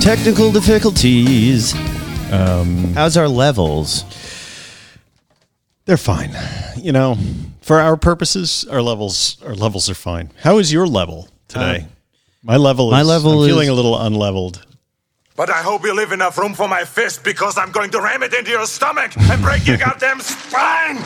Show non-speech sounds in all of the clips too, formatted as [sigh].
Technical difficulties. How's our levels? They're fine. You know, for our purposes, our levels our levels are fine. How is your level today? my level is Uh, my level I'm feeling is- a little unleveled. But I hope you leave enough room for my fist because I'm going to ram it into your stomach and break your [laughs] goddamn spine.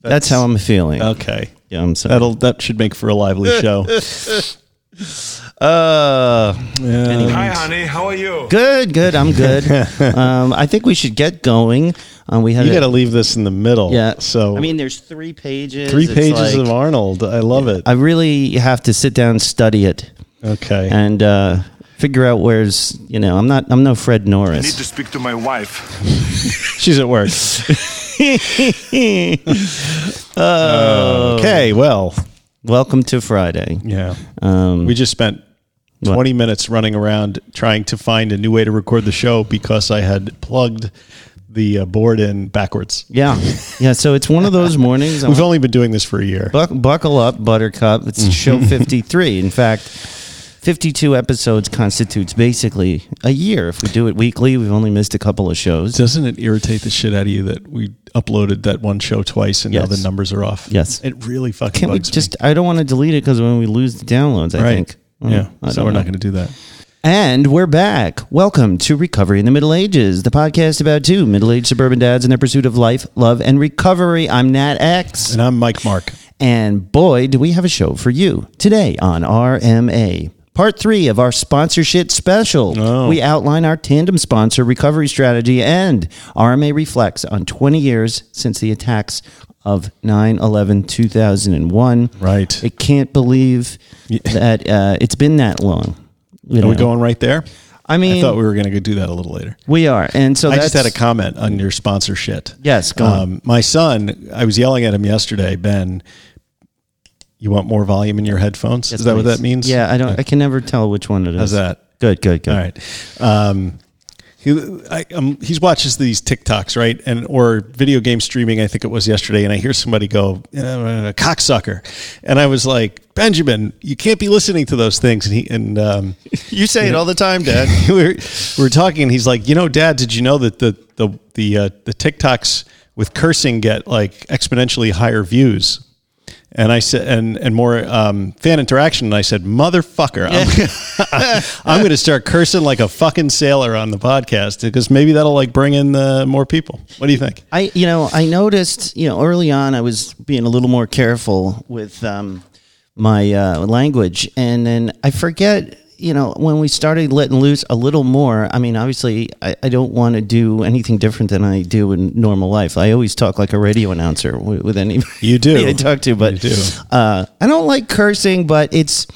That's, how I'm feeling. Okay. yeah, I'm sorry. That'll that should make for a lively show. [laughs] Uh, Hi, honey. How are you? good, good. I'm good. [laughs] um, I think we should get going. Um, we had you got to leave this in the middle. yeah. So I mean, there's three pages. three It's pages like- of Arnold. I love it. I really have to sit down, and study it, Okay. and uh, figure out where's you know. I'm not. I'm no Fred Norris. I need to speak to my wife. [laughs] She's at work. [laughs] okay. Well, Welcome to Friday. yeah. Um, We just spent What? 20 minutes running around trying to find a new way to record the show because I had plugged the uh, board in backwards. yeah, yeah. So it's one of those mornings. [laughs] We've only been doing this for a year. Buck, buckle up, Buttercup. It's show 53. In fact, 52 episodes constitutes basically a year. If we do it weekly, we've only missed a couple of shows. Doesn't it irritate the shit out of you that we uploaded that one show twice and now the numbers are off? Yes. It really fucking Can't we just? I don't want to delete it because when we lose the downloads, I. Right. think. Yeah. I so we're not going to do that. And we're back. Welcome to Recovery in the Middle Ages, the podcast about two middle-aged suburban dads in their pursuit of life, love, and recovery. I'm Nat X. And I'm Mike Mark. And boy, do we have a show for you today on RMA. Part three of our sponsorship special. Oh. We outline our tandem sponsor recovery strategy, and RMA reflects on 20 years since the attacks of 9 11 2001. Right. I can't believe that uh, it's been that long. You Are we going right there? I mean, I thought we were going to do that a little later. we are. And so I just had a comment on your sponsor shit. Yes, go. Um, my son, I was yelling at him yesterday, Ben. You want more volume in your headphones? Yes, Is that what that means? Yeah, I don't. I can never tell which one it is. How's that? Good, good, good. All right. Um, he, I, um, he's watches these TikToks, right, and or video game streaming. I think it was yesterday, and I hear somebody go, uh, "cocksucker," and I was like, "Benjamin, you can't be listening to those things." And he and um, [laughs] You say it all the time, Dad. [laughs] we're, we were talking, and he's like, "You know, Dad, did you know that the the the uh, the TikToks with cursing get like exponentially higher views?" And I said, and and more um, fan interaction. And I said, "Motherfucker, I'm, [laughs] I'm going to start cursing like a fucking sailor on the podcast because maybe that'll like bring in uh, more people." What do you think? I, you know, I noticed, you know, early on I was being a little more careful with um, my uh, language, and then I forget, you know, when we started letting loose a little more. I mean, obviously, I, I don't want to do anything different than I do in normal life. I always talk like a radio announcer with, with any You do. [laughs] I talk to, but do. Uh, I don't like cursing, but it's.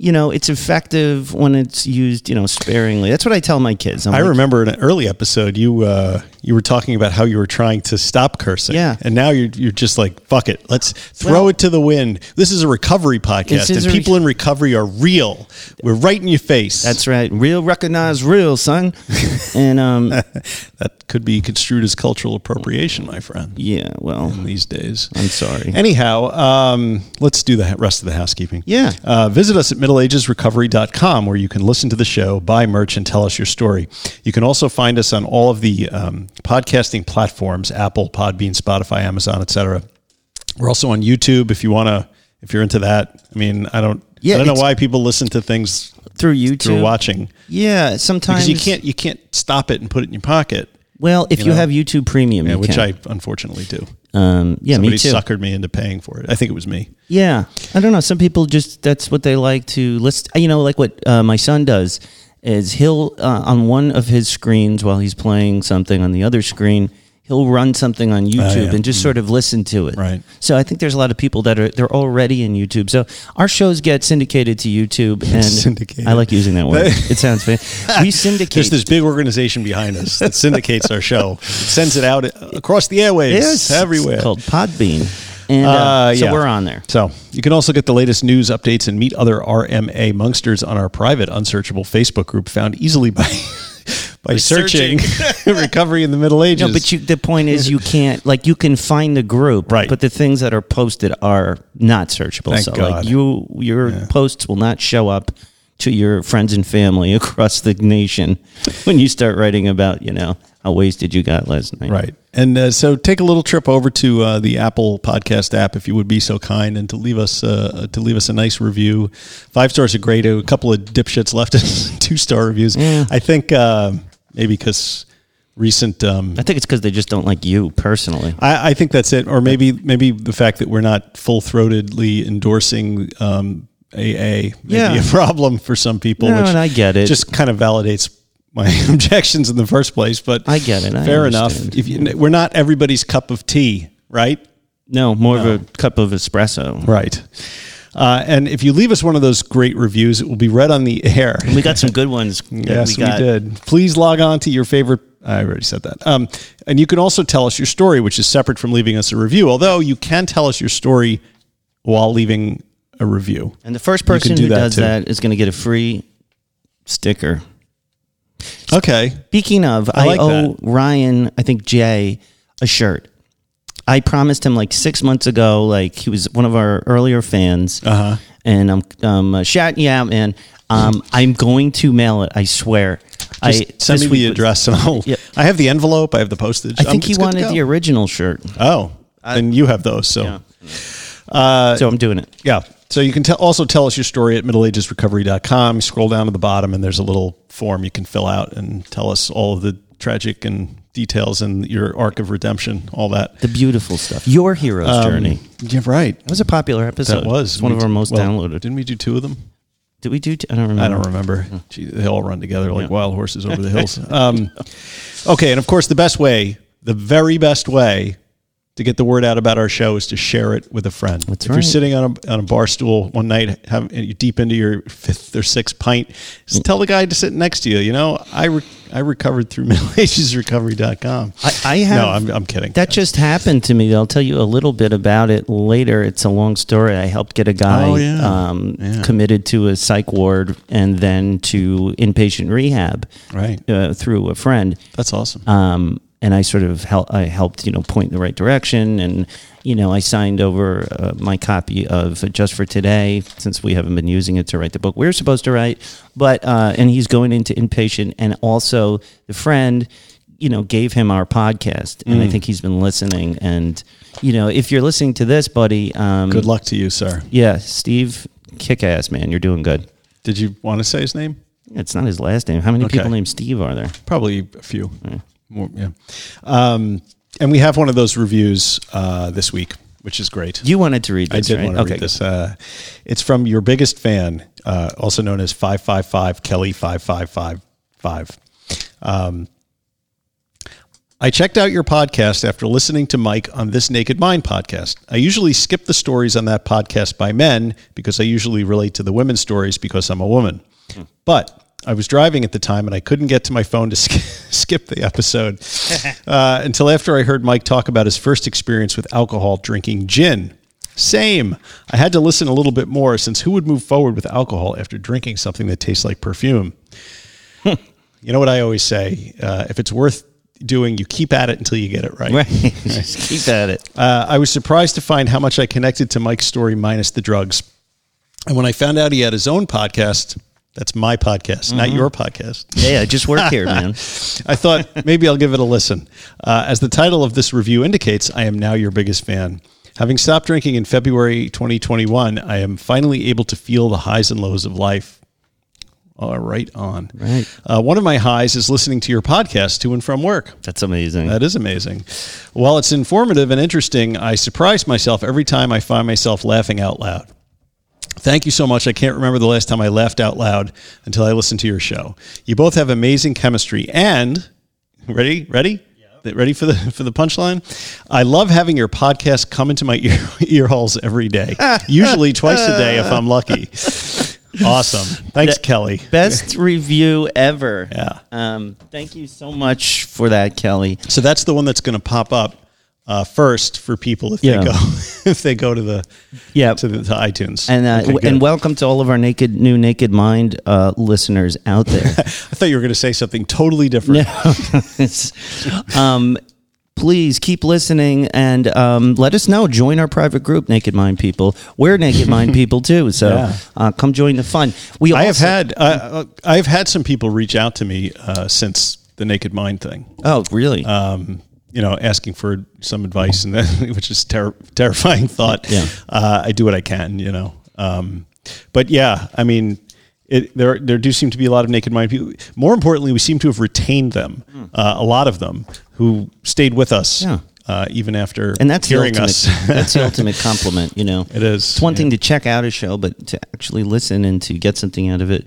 You know, it's effective when it's used, you know, sparingly. That's what I tell my kids. I'm I like, remember in an early episode you uh, you were talking about how you were trying to stop cursing. Yeah. and now you're you're just like fuck it, let's throw Well- it to the wind. This is a recovery podcast, and re- people in recovery are real. We're right in your face. That's right. Real recognize real, son. [laughs] and um that could be construed as cultural appropriation, my friend. yeah, well, in These days. I'm sorry. Anyhow, um, let's do the rest of the housekeeping. Yeah. Uh, visit us at middleagesrecovery.com where you can listen to the show, buy merch, and tell us your story. You can also find us on all of the um, podcasting platforms Apple, Podbean, Spotify, Amazon, etc. We're also on YouTube if you want to, if you're into that. I mean, I don't, Yeah, I don't know why people listen to things Through YouTube. through watching Yeah, sometimes because you can't, you can't stop it and put it in your pocket. Well, if you, know? have YouTube Premium, Yeah, you which can. I unfortunately do. Um yeah, Somebody me too. suckered me into paying for it. I think it was me. Yeah, I don't know. Some people just that's what they like to list. You know, like what uh, my son does is he'll uh, on one of his screens while he's playing something on the other screen. He'll run something on YouTube yeah. and just sort of listen to it. Right. So I think there's a lot of people that are they're already in YouTube. So our shows get syndicated to YouTube, [laughs] and Syndicated. I like using that word. [laughs] it sounds fancy. We syndicate. There's this big organization behind us that syndicates our show, sends it out across the airwaves, Yes, everywhere. It's called Podbean, and uh, Uh, so yeah. we're on there. So you can also get the latest news updates and meet other RMA Monksters on our private, unsearchable Facebook group found easily by by, searching, [laughs] recovery in the Middle Ages. No, but you, the point is, you can't like you can find the group, Right. But the things that are posted are not searchable. Thank so God. like you, your posts will not show up to your friends and family [laughs] across the nation when you start writing about you know how wasted you got last night. Right. And uh, so take a little trip over to uh, the Apple Podcast app if you would be so kind and to leave us uh, to leave us a nice review. Five stars are great. A couple of dipshits left us [laughs] two star reviews. I think uh, maybe because recent. Um, I think it's because they just don't like you personally. I, I think that's it, or maybe maybe the fact that we're not full throatedly endorsing um, AA may Yeah. be a problem for some people. No, which and I get it. Just kind of validates my [laughs] objections in the first place. But I get it. I fair understand. enough. If you, we're not everybody's cup of tea, right? No, more of a cup of espresso. Right. Uh, and if you leave us one of those great reviews, it will be read on the [laughs] air. We got some good ones. Yes, we, got. did. Please log on to your favorite. I already said that. Um, and you can also tell us your story, which is separate from leaving us a review. Although you can tell us your story while leaving a review. And the first person do who that does too. that is going to get a free sticker. Okay. Speaking of, I I, like owe Ryan, I think Jay, a shirt. I promised him like six months ago. Like he was one of our earlier fans, uh-huh. and I'm um, uh, shouting you out, man. Um, I'm going to mail it. I swear. I Just send this me the week was- and I'll. Yep. I have the envelope. I have the postage. I think Um, he it's good to wanted the original shirt, Oh, and you have those. So. Yeah. so I'm doing it. Yeah. So you can tell, also tell us your story at middleagesrecovery.com. You scroll down to the bottom and there's a little form you can fill out and tell us all of the tragic and details and your arc of redemption, all that. The beautiful stuff. Your hero's journey. Yeah, right. It was a popular episode. Um, That was It's one of our most well, downloaded. Didn't we do two of them? Did we do? T- I don't remember. I don't remember. Gee, they all run together like Yeah. wild horses over the [laughs] hills. Um, okay, and of course, the best way, the very best way to get the word out about our show is to share it with a friend. That's if you're sitting on a, on a bar stool one night, have, and you're deep into your fifth or sixth pint, just tell the guy to sit next to you. You know, I re- I recovered through [laughs] middleagesrecovery.com. I, I have. no, I'm, I'm kidding. That just happened to me. I'll tell you a little bit about it later. It's a long story. I helped get a guy Oh, yeah. Um, Yeah. committed to a psych ward and then to inpatient rehab right. uh, through a friend. That's awesome. Um, and I sort of help, I helped, you know, point in the right direction. And, you know, I signed over uh, my copy of Just for Today since we haven't been using it to write the book we're supposed to write. But, uh, and he's going into inpatient. And also the friend, you know, gave him our podcast. And Mm. I think he's been listening. And, you know, if you're listening to this, buddy, um, Good luck to you, sir. Yeah, Steve, kick ass, man. You're doing good. Did you want to say his name? It's not his last name. How many Okay. people named Steve are there? Probably a few. More, yeah. Um, and we have one of those reviews uh, this week, which is great. You wanted to read this, I did right? want to read this. Uh, it's from your biggest fan, uh, also known as 555 Kelly 5555. Um, I checked out your podcast after listening to Mike on This Naked Mind podcast. I usually skip the stories on that podcast by men because I usually relate to the women's stories because I'm a woman. But I was driving at the time and I couldn't get to my phone to sk- [laughs] skip the episode [laughs] uh, until after I heard Mike talk about his first experience with alcohol drinking gin. Same. I had to listen a little bit more since who would move forward with alcohol after drinking something that tastes like perfume? [laughs] you know what I always say? Uh, if it's worth doing, you keep at it until you get it right. Right. Just keep at it. Uh, I was surprised to find how much I connected to Mike's story minus the drugs. And when I found out he had his own podcast, that's my podcast, not your podcast. Yeah, I just work here, man. [laughs] I thought maybe I'll give it a listen. Uh, as the title of this review indicates, I am now your biggest fan. Having stopped drinking in February 2021, I am finally able to feel the highs and lows of life. All right, on. Right. Uh, one of my highs is listening to your podcast to and from work. That's amazing. That is amazing. While it's informative and interesting, I surprise myself every time I find myself laughing out loud. Thank you so much. I can't remember the last time I laughed out loud until I listened to your show. You both have amazing chemistry and ready? Ready? Ready for the for the punchline? I love having your podcast come into my [laughs] ear, ear holes every day. [laughs] Usually twice a day if I'm lucky. Awesome. Thanks, That- Kelly. Best review ever. Yeah. Um, thank you so much for that, Kelly. So that's the one that's going to pop up uh, first for people if Yeah. they go [laughs] if they go to the Yeah. to the to iTunes. And uh, Okay, w- and welcome to all of our naked new naked mind uh, listeners out there. [laughs] I thought you were going to say something totally different. [laughs] It's- um, please keep listening and um, let us know. Join our private group, Naked Mind People. We're Naked Mind People too, so Yeah. uh, come join the fun. We I have had uh, I've had some people reach out to me uh, since the Naked Mind thing. Oh, really? um, you know, asking for some advice, and then, [laughs] which is ter- terrifying [laughs] thought. Yeah. uh, I do what I can, you know. Um, but yeah, I mean, it, there there do seem to be a lot of naked mind people. More importantly, we seem to have retained them, uh, a lot of them who stayed with us, Hmm. Yeah. uh, even after and that's hearing the ultimate, us. [laughs] that's the ultimate compliment, you know. It is, It's one thing to check out a show, but to actually listen and to get something out of it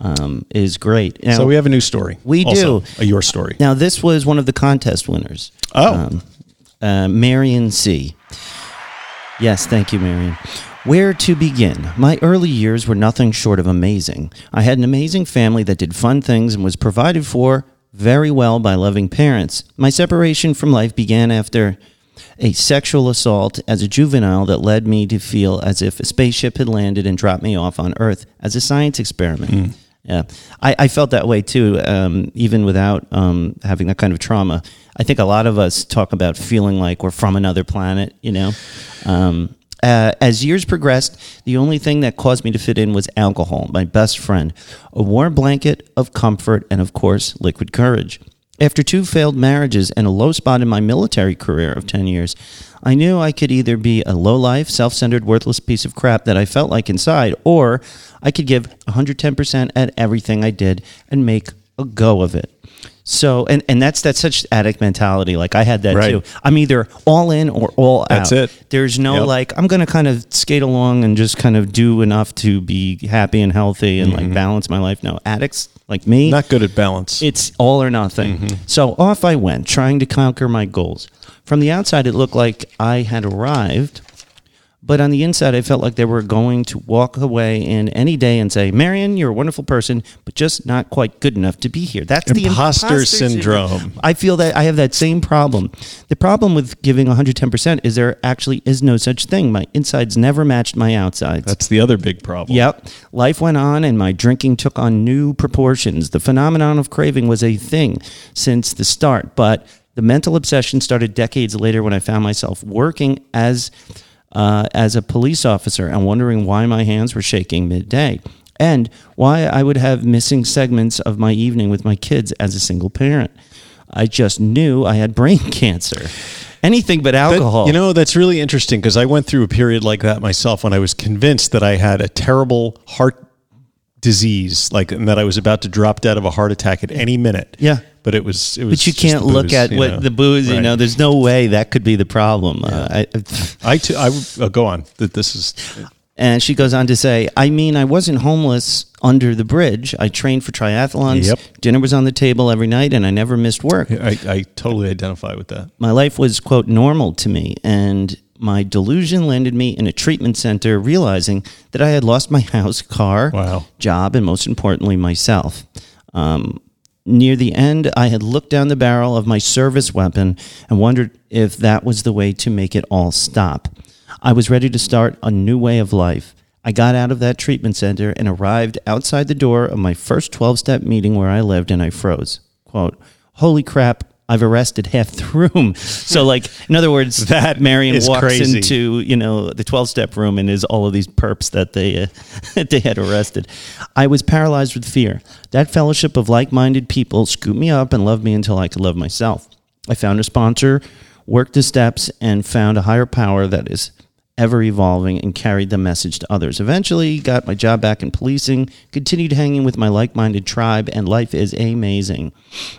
um, is great. Now, so we have a new story. We also, do. a your story. Now, this was one of the contest winners. Oh. Um, uh, Marion C. Yes, thank you, Marion. Where to begin? My early years were nothing short of amazing. I had an amazing family that did fun things and was provided for very well by loving parents. My separation from life began after a sexual assault as a juvenile that led me to feel as if a spaceship had landed and dropped me off on Earth as a science experiment. Yeah, I, I felt that way too, um, even without um, having that kind of trauma. I think a lot of us talk about feeling like we're from another planet, you know. Um, uh, as years progressed, the only thing that caused me to fit in was alcohol, my best friend, a warm blanket of comfort, and of course, liquid courage. After two failed marriages and a low spot in my military career of 10 years, I knew I could either be a low life, self centered, worthless piece of crap that I felt like inside, or I could give 110% at everything I did and make a go of it. So, and, and that's that's such addict mentality. Like I had that Right. too. I'm either all in or all That's out. it. There's no Yep. like I'm going to kind of skate along and just kind of do enough to be happy and healthy and like balance my life. No, addicts like me, Mm-hmm. Not good at balance. it's all or nothing. So off I went, trying to conquer my goals. From the outside, it looked like I had arrived, but on the inside, I felt like they were going to walk away in any day and say, Marion, you're a wonderful person, but just not quite good enough to be here. That's the Imposter imposter syndrome. I feel that I have that same problem. The problem with giving 110% is there actually is no such thing. My insides never matched my outsides. That's the other big problem. Yep. Life went on and my drinking took on new proportions. The phenomenon of craving was a thing since the start, but the mental obsession started decades later when I found myself working as uh, as a police officer and wondering why my hands were shaking midday and why I would have missing segments of my evening with my kids as a single parent. I just knew I had brain [laughs] cancer. Anything but That- alcohol. you know, that's really interesting because I went through a period like that myself when I was convinced that I had a terrible heart disease, like and that I was about to drop dead of a heart attack at any minute. Yeah. But it was it was but you can't the look booze, at what know. the booze. You know, there's no way that could be the problem. Uh, I, I too I uh, go on. That this is and she goes on to say, "I mean, I wasn't homeless under the bridge. I trained for triathlons. Yep. Dinner was on the table every night, and I never missed work. I, I totally identify with that. My life was quote normal to me, and." My delusion landed me in a treatment center, realizing that I had lost my [laughs] house, car, Wow. job, and most importantly, myself. Um, near the end, I had looked down the barrel of my service weapon and wondered if that was the way to make it all stop. I was ready to start a new way of life. I got out of that treatment center and arrived outside the door of my first 12 step meeting where I lived, and I froze. Quote, Holy crap, I've arrested half the room. [laughs] So, like, in other words, That Marion walks crazy. into you know the 12 step room and is all of these perps that they uh, [laughs] that they had arrested i was paralyzed with fear that fellowship of like-minded people scooped me up and loved me until i could love myself i found a sponsor worked the steps and found a higher power that is ever evolving and carried the message to others eventually got my job back in policing continued hanging with my like-minded tribe and life is amazing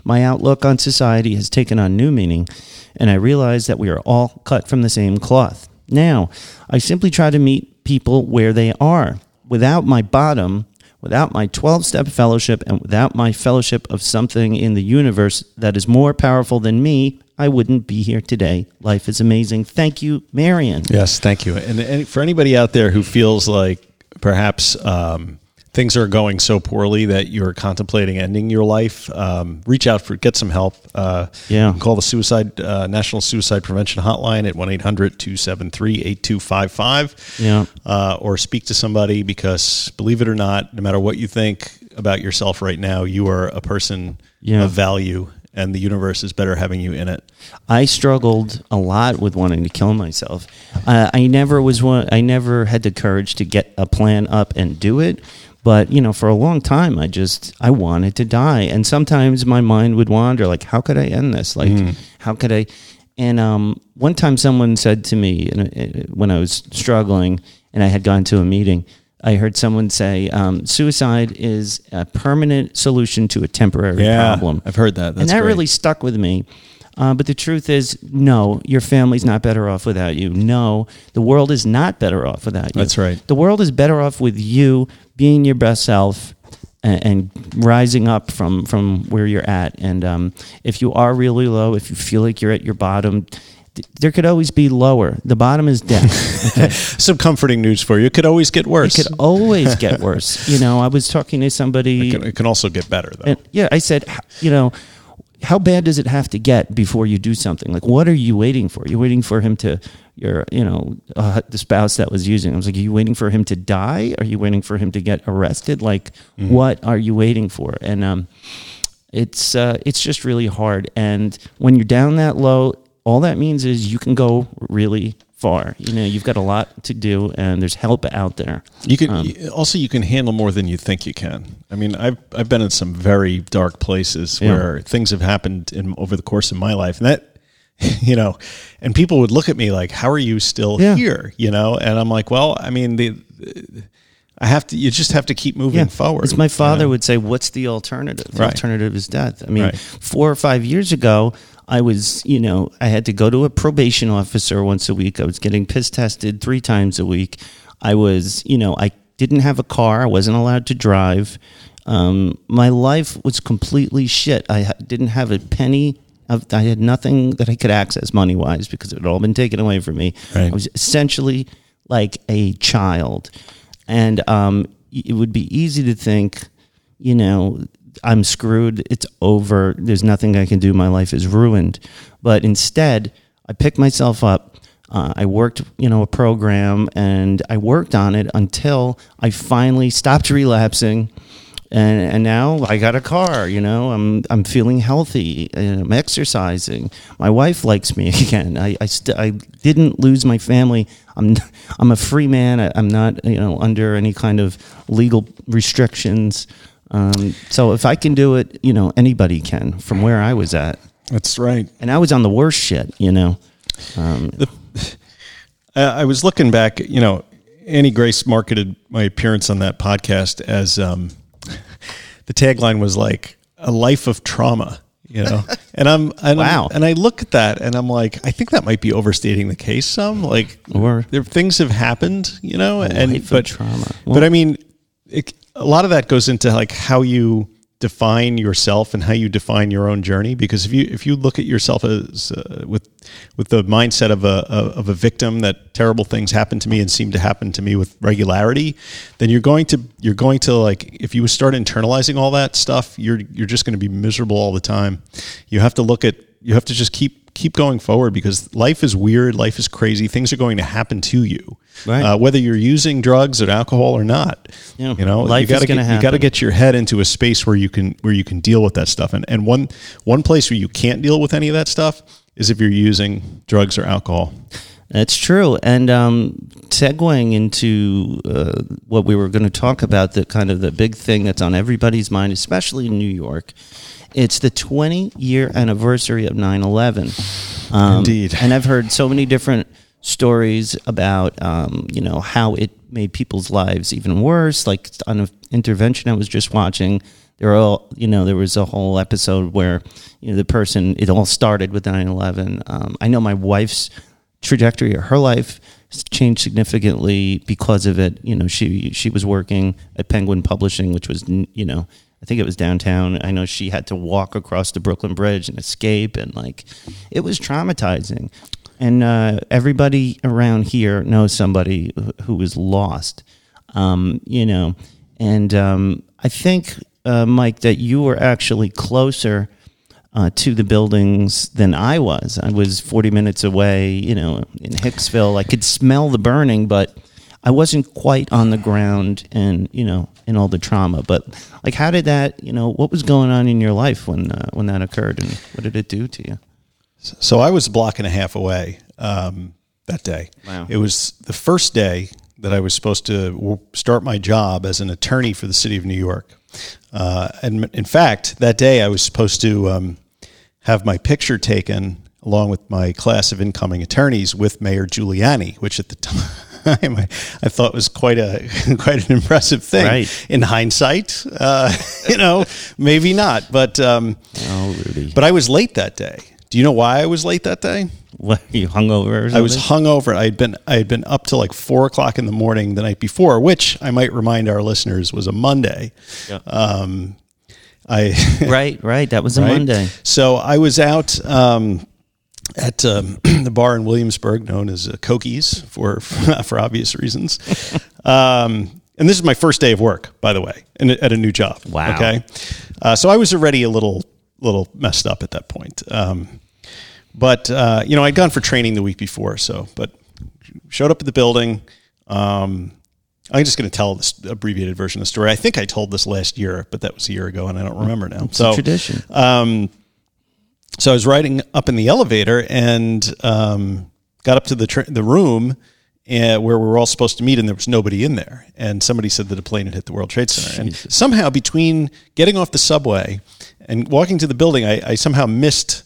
my outlook on society has taken on new meaning and I realize that we are all cut from the same cloth. Now, I simply try to meet people where they are. Without my bottom, without my 12 step fellowship, and without my fellowship of something in the universe that is more powerful than me, I wouldn't be here today. Life is amazing. Thank you, Marion. Yes, thank you. And, and for anybody out there who feels like perhaps um, things are going so poorly that you're contemplating ending your life, um, reach out for get some help. Uh, Yeah. call the suicide uh, National Suicide Prevention Hotline at 1-800-273-8255. Yeah. Uh, or speak to somebody because believe it or not, no matter what you think about yourself right now, you are a person Yeah. of value and the universe is better having you in it. I struggled a lot with wanting to kill myself. Uh, I never was one. I never had the courage to get a plan up and do it. But you know, for a long time, I just I wanted to die, and sometimes my mind would wander, like, how could I end this? Like, how could I? And um, one time, someone said to me and, uh, when I was struggling, and I had gone to a meeting. I heard someone say, um, "Suicide is a permanent solution to a temporary problem." I've heard that. That's and that great. really stuck with me. Uh, but the truth is, no, your family's not better off without you. No, the world is not better off without you. That's right. The world is better off with you being your best self and, and rising up from from where you're at. And um, if you are really low, if you feel like you're at your bottom, there could always be lower. The bottom is death. [laughs] Okay? Some comforting news for you. It could always get worse. it could always get [laughs] worse. You know, I was talking to somebody. It can, it can also get better though. And yeah, I said, you know, how bad does it have to get before you do something? Like, what are you waiting for? You're waiting for him to, your, you know, uh, the spouse that was using. I was like, are you waiting for him to die? Are you waiting for him to get arrested? Like, what are you waiting for? And um, it's uh, it's just really hard. And when you're down that low, all that means is you can go really far. You know, you've got a lot to do, and there's help out there. You can um, also you can handle more than you think you can. I mean, I've I've been in some very dark places Yeah. where things have happened in over the course of my life, and that [laughs] you know, and people would look at me like, "How are you still Yeah. here?" You know, and I'm like, "Well, I mean, the, I have to. You just have to keep moving forward." As my you father know? would say, "What's the alternative? The Right. alternative is death." I mean, Right. four or five years ago, I was, you know, I had to go to a probation officer once a week. I was getting piss tested three times a week. I was, you know, I didn't have a car. I wasn't allowed to drive. Um, my life was completely shit. I didn't have a penny. Of, I had nothing that I could access money wise because it had all been taken away from me. Right. I was essentially like a child. And um, it would be easy to think, you know, I'm screwed. It's over. There's nothing I can do. My life is ruined. But instead, I picked myself up. Uh, I worked, you know, a program, and I worked on it until I finally stopped relapsing. And, and now I got a car. You know, I'm I'm feeling healthy. I'm exercising. My wife likes me [laughs] again. I I, st- I didn't lose my family. I'm [laughs] I'm a free man. I, I'm not you know under any kind of legal restrictions. Um, so if I can do it, you know, anybody can. From where I was at, That's right. and I was on the worst shit. You know, um, I I was looking back, you know, Annie Grace marketed my appearance on that podcast as um, [laughs] the tagline was like a life of trauma, you know. [laughs] And I'm and Wow. I'm, and I look at that and I'm like, I think that might be overstating the case some. Like, Or- there things have happened, you know, and but trauma. but I mean, it, a lot of that goes into like how you define yourself and how you define your own journey because if you if you look at yourself as uh, with with the mindset of a of a victim that terrible things happen to me and seem to happen to me with regularity then you're going to you're going to like if you start internalizing all that stuff you're you're just going to be miserable all the time. You have to look at you have to just keep keep going forward because life is weird life is crazy things are going to happen to you Right. uh, whether you're using drugs or alcohol or not Yeah. you know Life you gotta get, you got to get your head into a space where you can where you can deal with that stuff and and one one place where you can't deal with any of that stuff is if you're using drugs or alcohol That's true. And um, segueing into uh, what we were going to talk about, the kind of the big thing that's on everybody's mind, especially in New York, it's the 20 year anniversary of 9 11. Um, Indeed. And I've heard so many different stories about, um, you know, how it made people's lives even worse. Like on an intervention I was just watching, there all, you know, there was a whole episode where, you know, the person, it all started with 9 11. Um, I know my wife's trajectory or her life changed significantly because of it. You know, she she was working at Penguin Publishing, which was you know I think it was downtown. I know she had to walk across the Brooklyn Bridge and escape, and like it was traumatizing. And uh, everybody around here knows somebody who- was lost, um, you know. And um, I think, uh, Mike, that you were actually closer uh, to the buildings than I was. I was 40 minutes away, you know, in Hicksville. I could smell the burning, but I wasn't quite on the ground and, you know, in all the trauma. But like, how did that, you know, what was going on in your life when, uh, when that occurred and what did it do to you? So I was a block and a half away um, that day. Wow. It was the first day that I was supposed to start my job as an attorney for the city of New York. Uh, and in fact, that day I was supposed to um, have my picture taken along with my class of incoming attorneys with Mayor Giuliani, which at the time I, I thought was quite a [laughs] quite an impressive thing. Right. In hindsight, uh, [laughs] you know, maybe not, but um, Oh, Rudy. but I was late that day. Do you know why I was late that day? What, you hungover? I was hungover. I had been I had been up till like four o'clock in the morning the night before, which I might remind our listeners was a Monday. Um, I [laughs] right, right. That was a right? Monday. So I was out um, at um, [clears throat] the bar in Williamsburg, known as uh, Kokie's for [laughs] for obvious reasons. Um, and this is my first day of work, by the way, in, at a new job. Wow. Okay. Uh, so I was already a little little messed up at that point. Um, but uh, you know, I'd gone for training the week before, so but showed up at the building. Um, I'm just going to tell this abbreviated version of the story. I think I told this last year, but that was a year ago, and I don't remember now. It's a tradition. Um, so I was riding up in the elevator and um, got up to the tra- the room uh, where we were all supposed to meet, and there was nobody in there. And somebody said that a plane had hit the World Trade Center. And somehow, between getting off the subway and walking to the building, I, I somehow missed,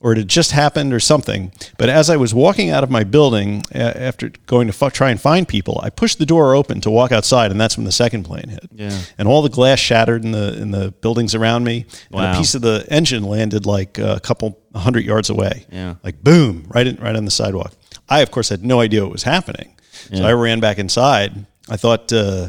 or it had just happened, or something. But as I was walking out of my building uh, after going to fu- try and find people, I pushed the door open to walk outside, and that's when the second plane hit. Yeah. And all the glass shattered in the in the buildings around me. wow. And a piece of the engine landed like a couple hundred yards away. Yeah. Like boom, right in, right on the sidewalk. I of course had no idea what was happening, so I ran back inside. I thought, uh,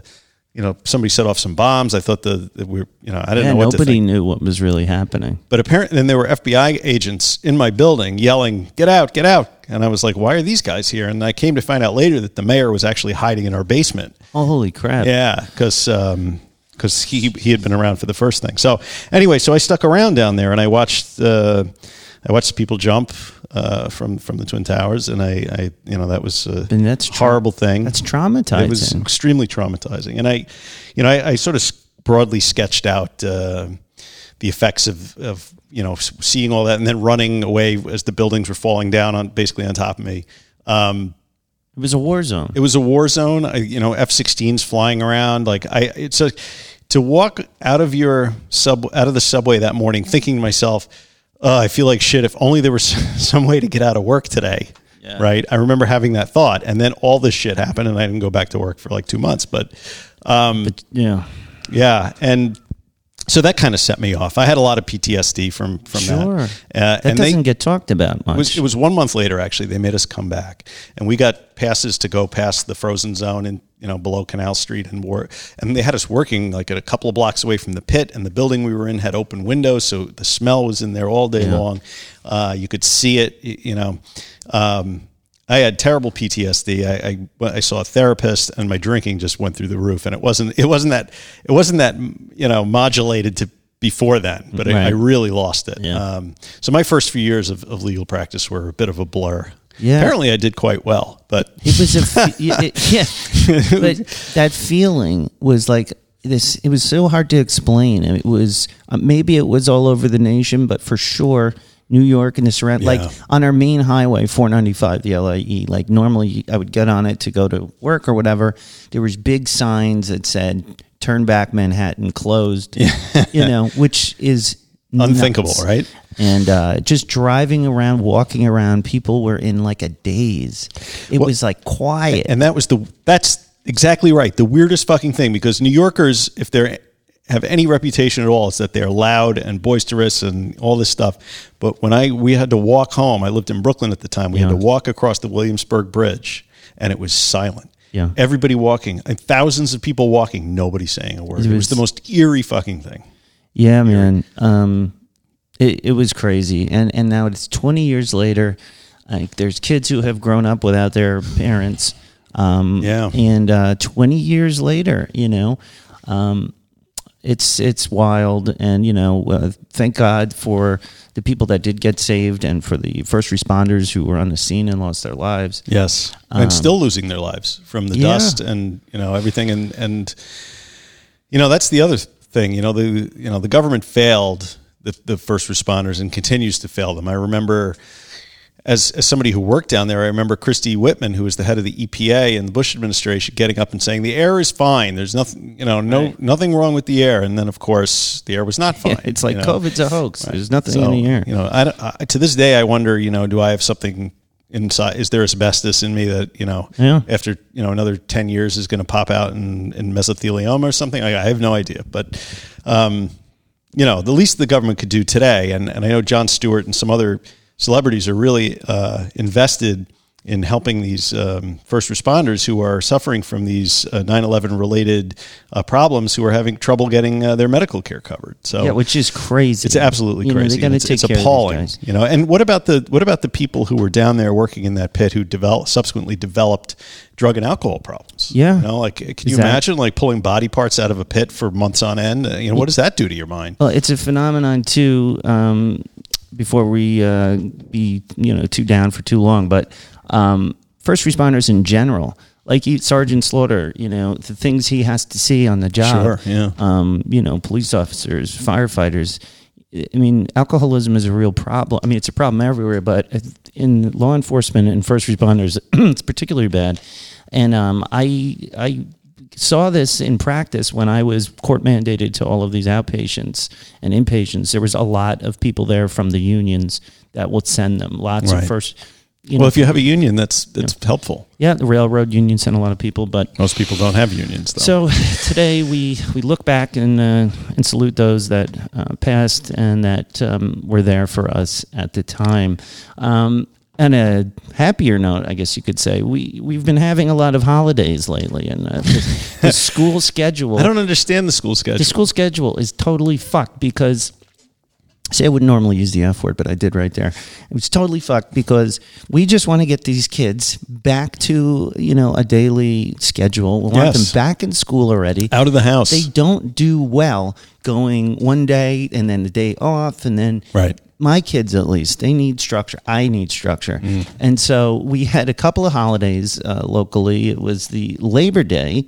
you know, somebody set off some bombs. I thought the that we, were, you know, I didn't Yeah, know what nobody knew what was really happening. But apparently, then there were FBI agents in my building yelling, "Get out! Get out!" And I was like, "Why are these guys here?" And I came to find out later that the mayor was actually hiding in our basement. Oh, holy crap. Yeah, because because he he had been around for the first thing. So anyway, so I stuck around down there and I watched uh, I watched people jump uh, from from the twin towers, and I, I you know that was a And that's tra- horrible thing. That's traumatizing. It was extremely traumatizing, and I, you know, I, I sort of broadly sketched out uh, the effects of, of you know seeing all that, and then running away as the buildings were falling down on basically on top of me. Um, It was a war zone. it was a war zone. I, you know, F-16s flying around. Like I, it's a to walk out of your sub out of the subway that morning, thinking to myself, oh, I feel like shit. If only there was [laughs] some way to get out of work today. Yeah. Right. I remember having that thought, and then all this shit happened, and I didn't go back to work for like two months. But um, yeah. yeah, and so that kind of set me off. I had a lot of PTSD from from Sure. that. Uh, that and doesn't they, get talked about much. it was, it was one month later, actually. They made us come back, and we got passes to go past the frozen zone and you know below Canal Street and war. And they had us working like at a couple of blocks away from the pit, and the building we were in had open windows, so the smell was in there all day Yeah. long. Uh, you could see it, you know. Um, I had terrible PTSD. I, I I saw a therapist, and my drinking just went through the roof. And it wasn't it wasn't that it wasn't that you know modulated to before then, but I, I really lost it. Yeah. Um, so my first few years of, of legal practice were a bit of a blur. Yeah. Apparently, I did quite well, but It was a [laughs] it- yeah, but that feeling was like this. It was so hard to explain. It was uh, maybe it was all over the nation, but for sure, New York and the surround. Like on our main highway, 495, the LIE. Like normally, I would get on it to go to work or whatever. There was big signs that said "Turn back, Manhattan closed." you know, which is Unthinkable, nuts. right? And uh, just driving around, walking around, people were in like a daze. It Well, was like quiet. and that was the that's exactly right. The weirdest fucking thing because New Yorkers, if they're have any reputation at all, is that they're loud and boisterous and all this stuff. But when I we had to walk home, I lived in Brooklyn at the time. We had to walk across the Williamsburg Bridge, and it was silent. Yeah. everybody walking, and thousands of people walking, nobody saying a word. It It was, was- the most eerie fucking thing. Yeah, man. Um, it, it was crazy, and and now it's 20 years later. Like there's kids who have grown up without their parents. Um, Yeah. And uh, 20 years later, you know, um, it's it's wild, and you know, uh, thank God for the people that did get saved, and for the first responders who were on the scene and lost their lives. Yes, and still losing their lives from the Um, yeah. dust and you know everything, and and you know that's the other thing. You know the you know the government failed the the first responders and continues to fail them. I remember. As, as somebody who worked down there, I remember Christie Whitman, who was the head of the EPA in the Bush administration, getting up and saying the air is fine. There's nothing, you know, no nothing wrong with the air. And then, of course, the air was not [laughs] fine. it's like you know. COVID's a hoax. There's nothing So, in the air. You know, I, I, to this day, I wonder, you know, do I have something inside? Is there asbestos in me that, you know, Yeah. after, you know, another 10 years is going to pop out in, in mesothelioma or something? I, I have no idea. But, um, you know, the least the government could do today, and, and I know Jon Stewart and some other celebrities are really uh, invested in helping these um, first responders who are suffering from these uh, 9/11 related uh, problems, who are having trouble getting uh, their medical care covered. So yeah, which is crazy. it's absolutely You know, crazy. gotta it's, take it's care of these appalling, guys. you know. And what about the what about the people who were down there working in that pit who developed subsequently developed drug and alcohol problems? Yeah. you know, like can you Is imagine like pulling body parts out of a pit for months on end? Uh, You know, what does that do to your mind? Well, it's a phenomenon too. Um, before we uh, be you know too down for too long, but um, first responders in general, like Sergeant Slaughter, you know the things he has to see on the job. Sure, yeah. Um, you know, police officers, firefighters. I mean, alcoholism is a real problem. I mean, it's a problem everywhere, but in law enforcement and first responders, [clears throat] it's particularly bad. And um, I, I saw this in practice when I was court mandated to all of these outpatients and inpatients. There was a lot of people there from the unions that would send them. Lots Right. of first, you Well, know, if you have a union, that's that's helpful. yeah, the railroad union sent a lot of people, but Most people don't have unions, though. so [laughs] today we, we look back and uh, and salute those that uh, passed and that um, were there for us at the time. Um, on a happier note, I guess you could say we we've been having a lot of holidays lately, and uh, the, the [laughs] school schedule. I don't understand the school schedule. the school schedule is totally fucked because. See, I wouldn't normally use the F word, but I did right there. It was totally fucked because we just want to get these kids back to, you know, a daily schedule. We want Yes. them back in school already. Out of the house. They don't do well going one day and then the day off and then Right. my kids at least they need structure i need structure and so we had a couple of holidays uh, locally it was the labor day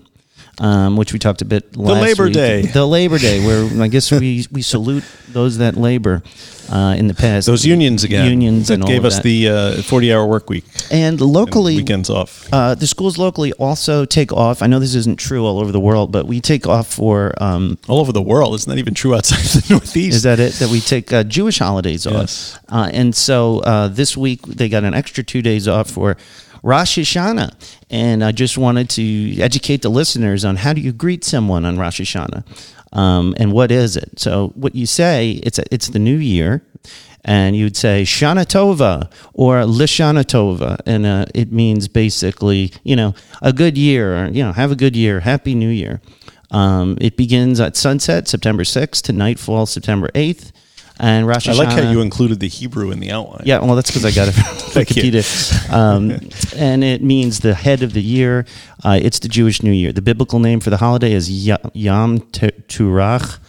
um, which we talked a bit last The Labor week. Day. the labor day where [laughs] i guess we, we salute those that labor uh, in the past Those unions again. unions that and all gave us that. the uh, forty-hour work week. and locally weekends off. uh, the schools locally also take off. I know this isn't true all over the world, but we take off for um, All over the world. It's not even true outside the Northeast. Is that it? That we take uh, Jewish holidays off. Yes. Uh, and so uh, this week they got an extra two days off for Rosh Hashanah. And I just wanted to educate the listeners on how do you greet someone on Rosh Hashanah um, and what is it. So what you say, it's, a, it's the new year. And you'd say Shana Tova or Lishana Tova. And uh, it means basically, you know, a good year, or, you know, have a good year, Happy New Year. Um, it begins at sunset, September 6th, to nightfall, September 8th. And Rosh I like how you included the Hebrew in the outline. yeah, well, that's because I got it from. [laughs] Wikipedia. Um, [laughs] and it means the head of the year. Uh, it's the Jewish New Year. The biblical name for the holiday is Yom Teruah,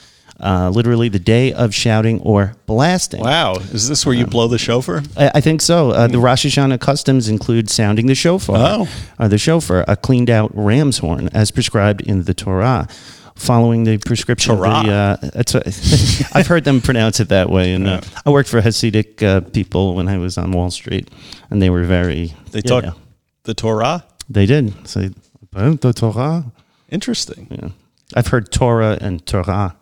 uh, literally the day of shouting or blasting. Wow. Is this where you blow the shofar? I, I think so. Uh, the Rosh Hashanah customs include sounding the shofar, Oh. or the shofar, a cleaned out ram's horn, as prescribed in the Torah. Following the prescription, of Torah. the, uh, it's a, [laughs] I've heard them pronounce it that way, and uh, I worked for Hasidic uh, people when I was on Wall Street, and they were very. They yeah, talk the Torah. They did So the Torah. Interesting. Yeah. I've heard Torah and Torah.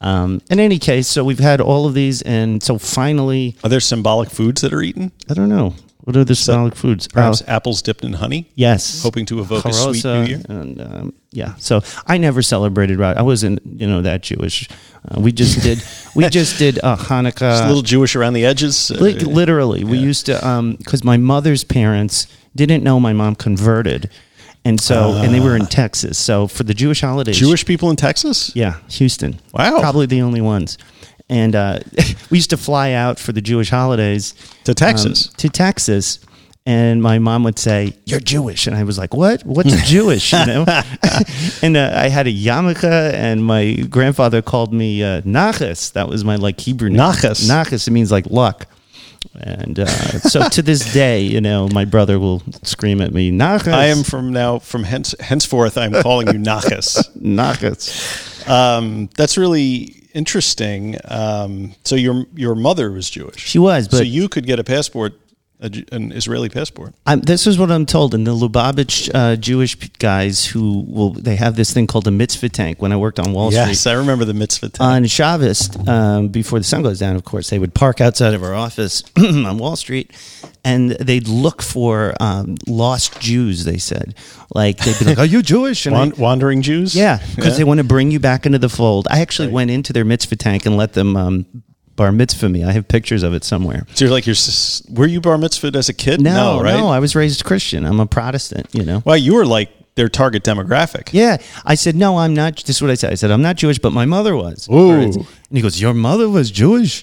Um, in any case, so we've had all of these, and so finally, Are there symbolic foods that are eaten? I don't know what are the symbolic foods. Perhaps Uh, apples dipped in honey, Yes, hoping to evoke a sweet New Year. and um, yeah. So I never celebrated. I wasn't you know that Jewish. Uh, we just did we [laughs] just did uh, Hanukkah. Just a little Jewish around the edges. Uh, Like, literally, we used to because my mother's parents didn't know my mom converted, and so and they were in Texas. So for the Jewish holidays, Jewish people in Texas? yeah, Houston. Wow. probably the only ones. And uh, [laughs] we used to fly out for the Jewish holidays To Texas. um, to Texas. And my mom would say, "You're Jewish," and I was like, "What? What's [laughs] Jewish?" You know. [laughs] and uh, I had a yarmulke, and my grandfather called me uh, Nachas. That was my like Hebrew name. Nachas. Nachas. It means like luck. And uh, so to this day, you know, my brother will scream at me, Nachas. I am from now from hence henceforth I'm calling you Nachas. Nachas. Um, that's really interesting. Um, so your your mother was Jewish. She was, but so you could get a passport, a an Israeli passport. I'm, this is what I'm told. And the Lubavitch uh, Jewish guys who will, they have this thing called a mitzvah tank. When I worked on Wall Yes, Street I remember the mitzvah. Tank. on Shabbos, um, before the sun goes down, of course, they would park outside of our office [clears throat] on Wall Street, and they'd look for um, lost Jews. They said, like they'd be like, "Are you Jewish?" And I- wandering Jews. yeah, because they want to bring you back into the fold. I actually went into their mitzvah tank and let them um, bar mitzvah me. I have pictures of it somewhere. So you're like you're, were you bar mitzvahed as a kid? No, no, right? No, I was raised Christian. I'm a Protestant. You know. Wow, you were like their target demographic. Yeah, I said no. I'm not. This is what I said. I said I'm not Jewish, but my mother was. Ooh. And he goes, "Your mother was Jewish.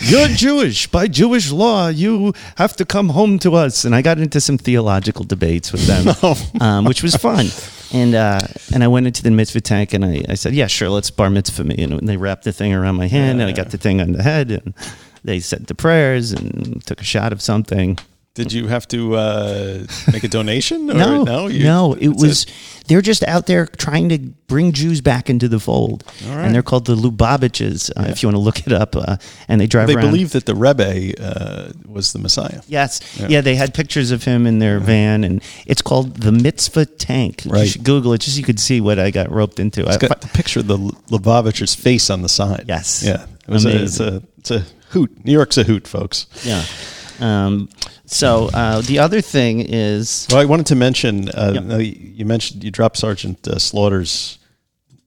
You're Jewish by Jewish law. You have to come home to us." And I got into some theological debates with them, [laughs] um, which was fun. And uh, and I went into the mitzvah tank and I, I said, "Yeah, sure, let's bar mitzvah me." And they wrapped the thing around my hand, and I got the thing on the head, and they said the prayers and took a shot of something. Did you have to uh, make a donation? [laughs] Or No, no, You- no. It was they're just out there trying to bring Jews back into the fold, right. and they're called the Lubavitches. Uh, If you want to look it up, uh, and they drive They around. believe that the Rebbe uh, was the Messiah. Yes, yeah. They had pictures of him in their van, and it's called the Mitzvah Tank. You Right. should Google it just so you could see what I got roped into. I, got the picture of the Lubavitcher's face on the side. Yes. Yeah. It was a, it's a it's a hoot. New York's a hoot, folks. yeah. Um, so uh, the other thing is, Well, I wanted to mention. Uh, Yep. you mentioned you dropped Sergeant uh, Slaughter's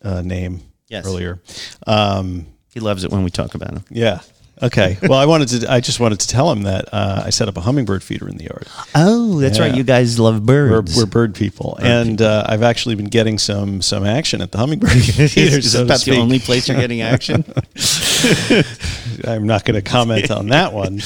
uh, name Yes. earlier. Um, he loves it when we talk about him. yeah. Okay. [laughs] Well, I wanted to. I just wanted to tell him that uh, I set up a hummingbird feeder in the yard. Oh, that's right. You guys love We're, birds. we're bird people, and Uh, I've actually been getting some some action at the hummingbird [laughs] feeder. is so to that the only place you're getting action? [laughs] I'm not going to comment on that one.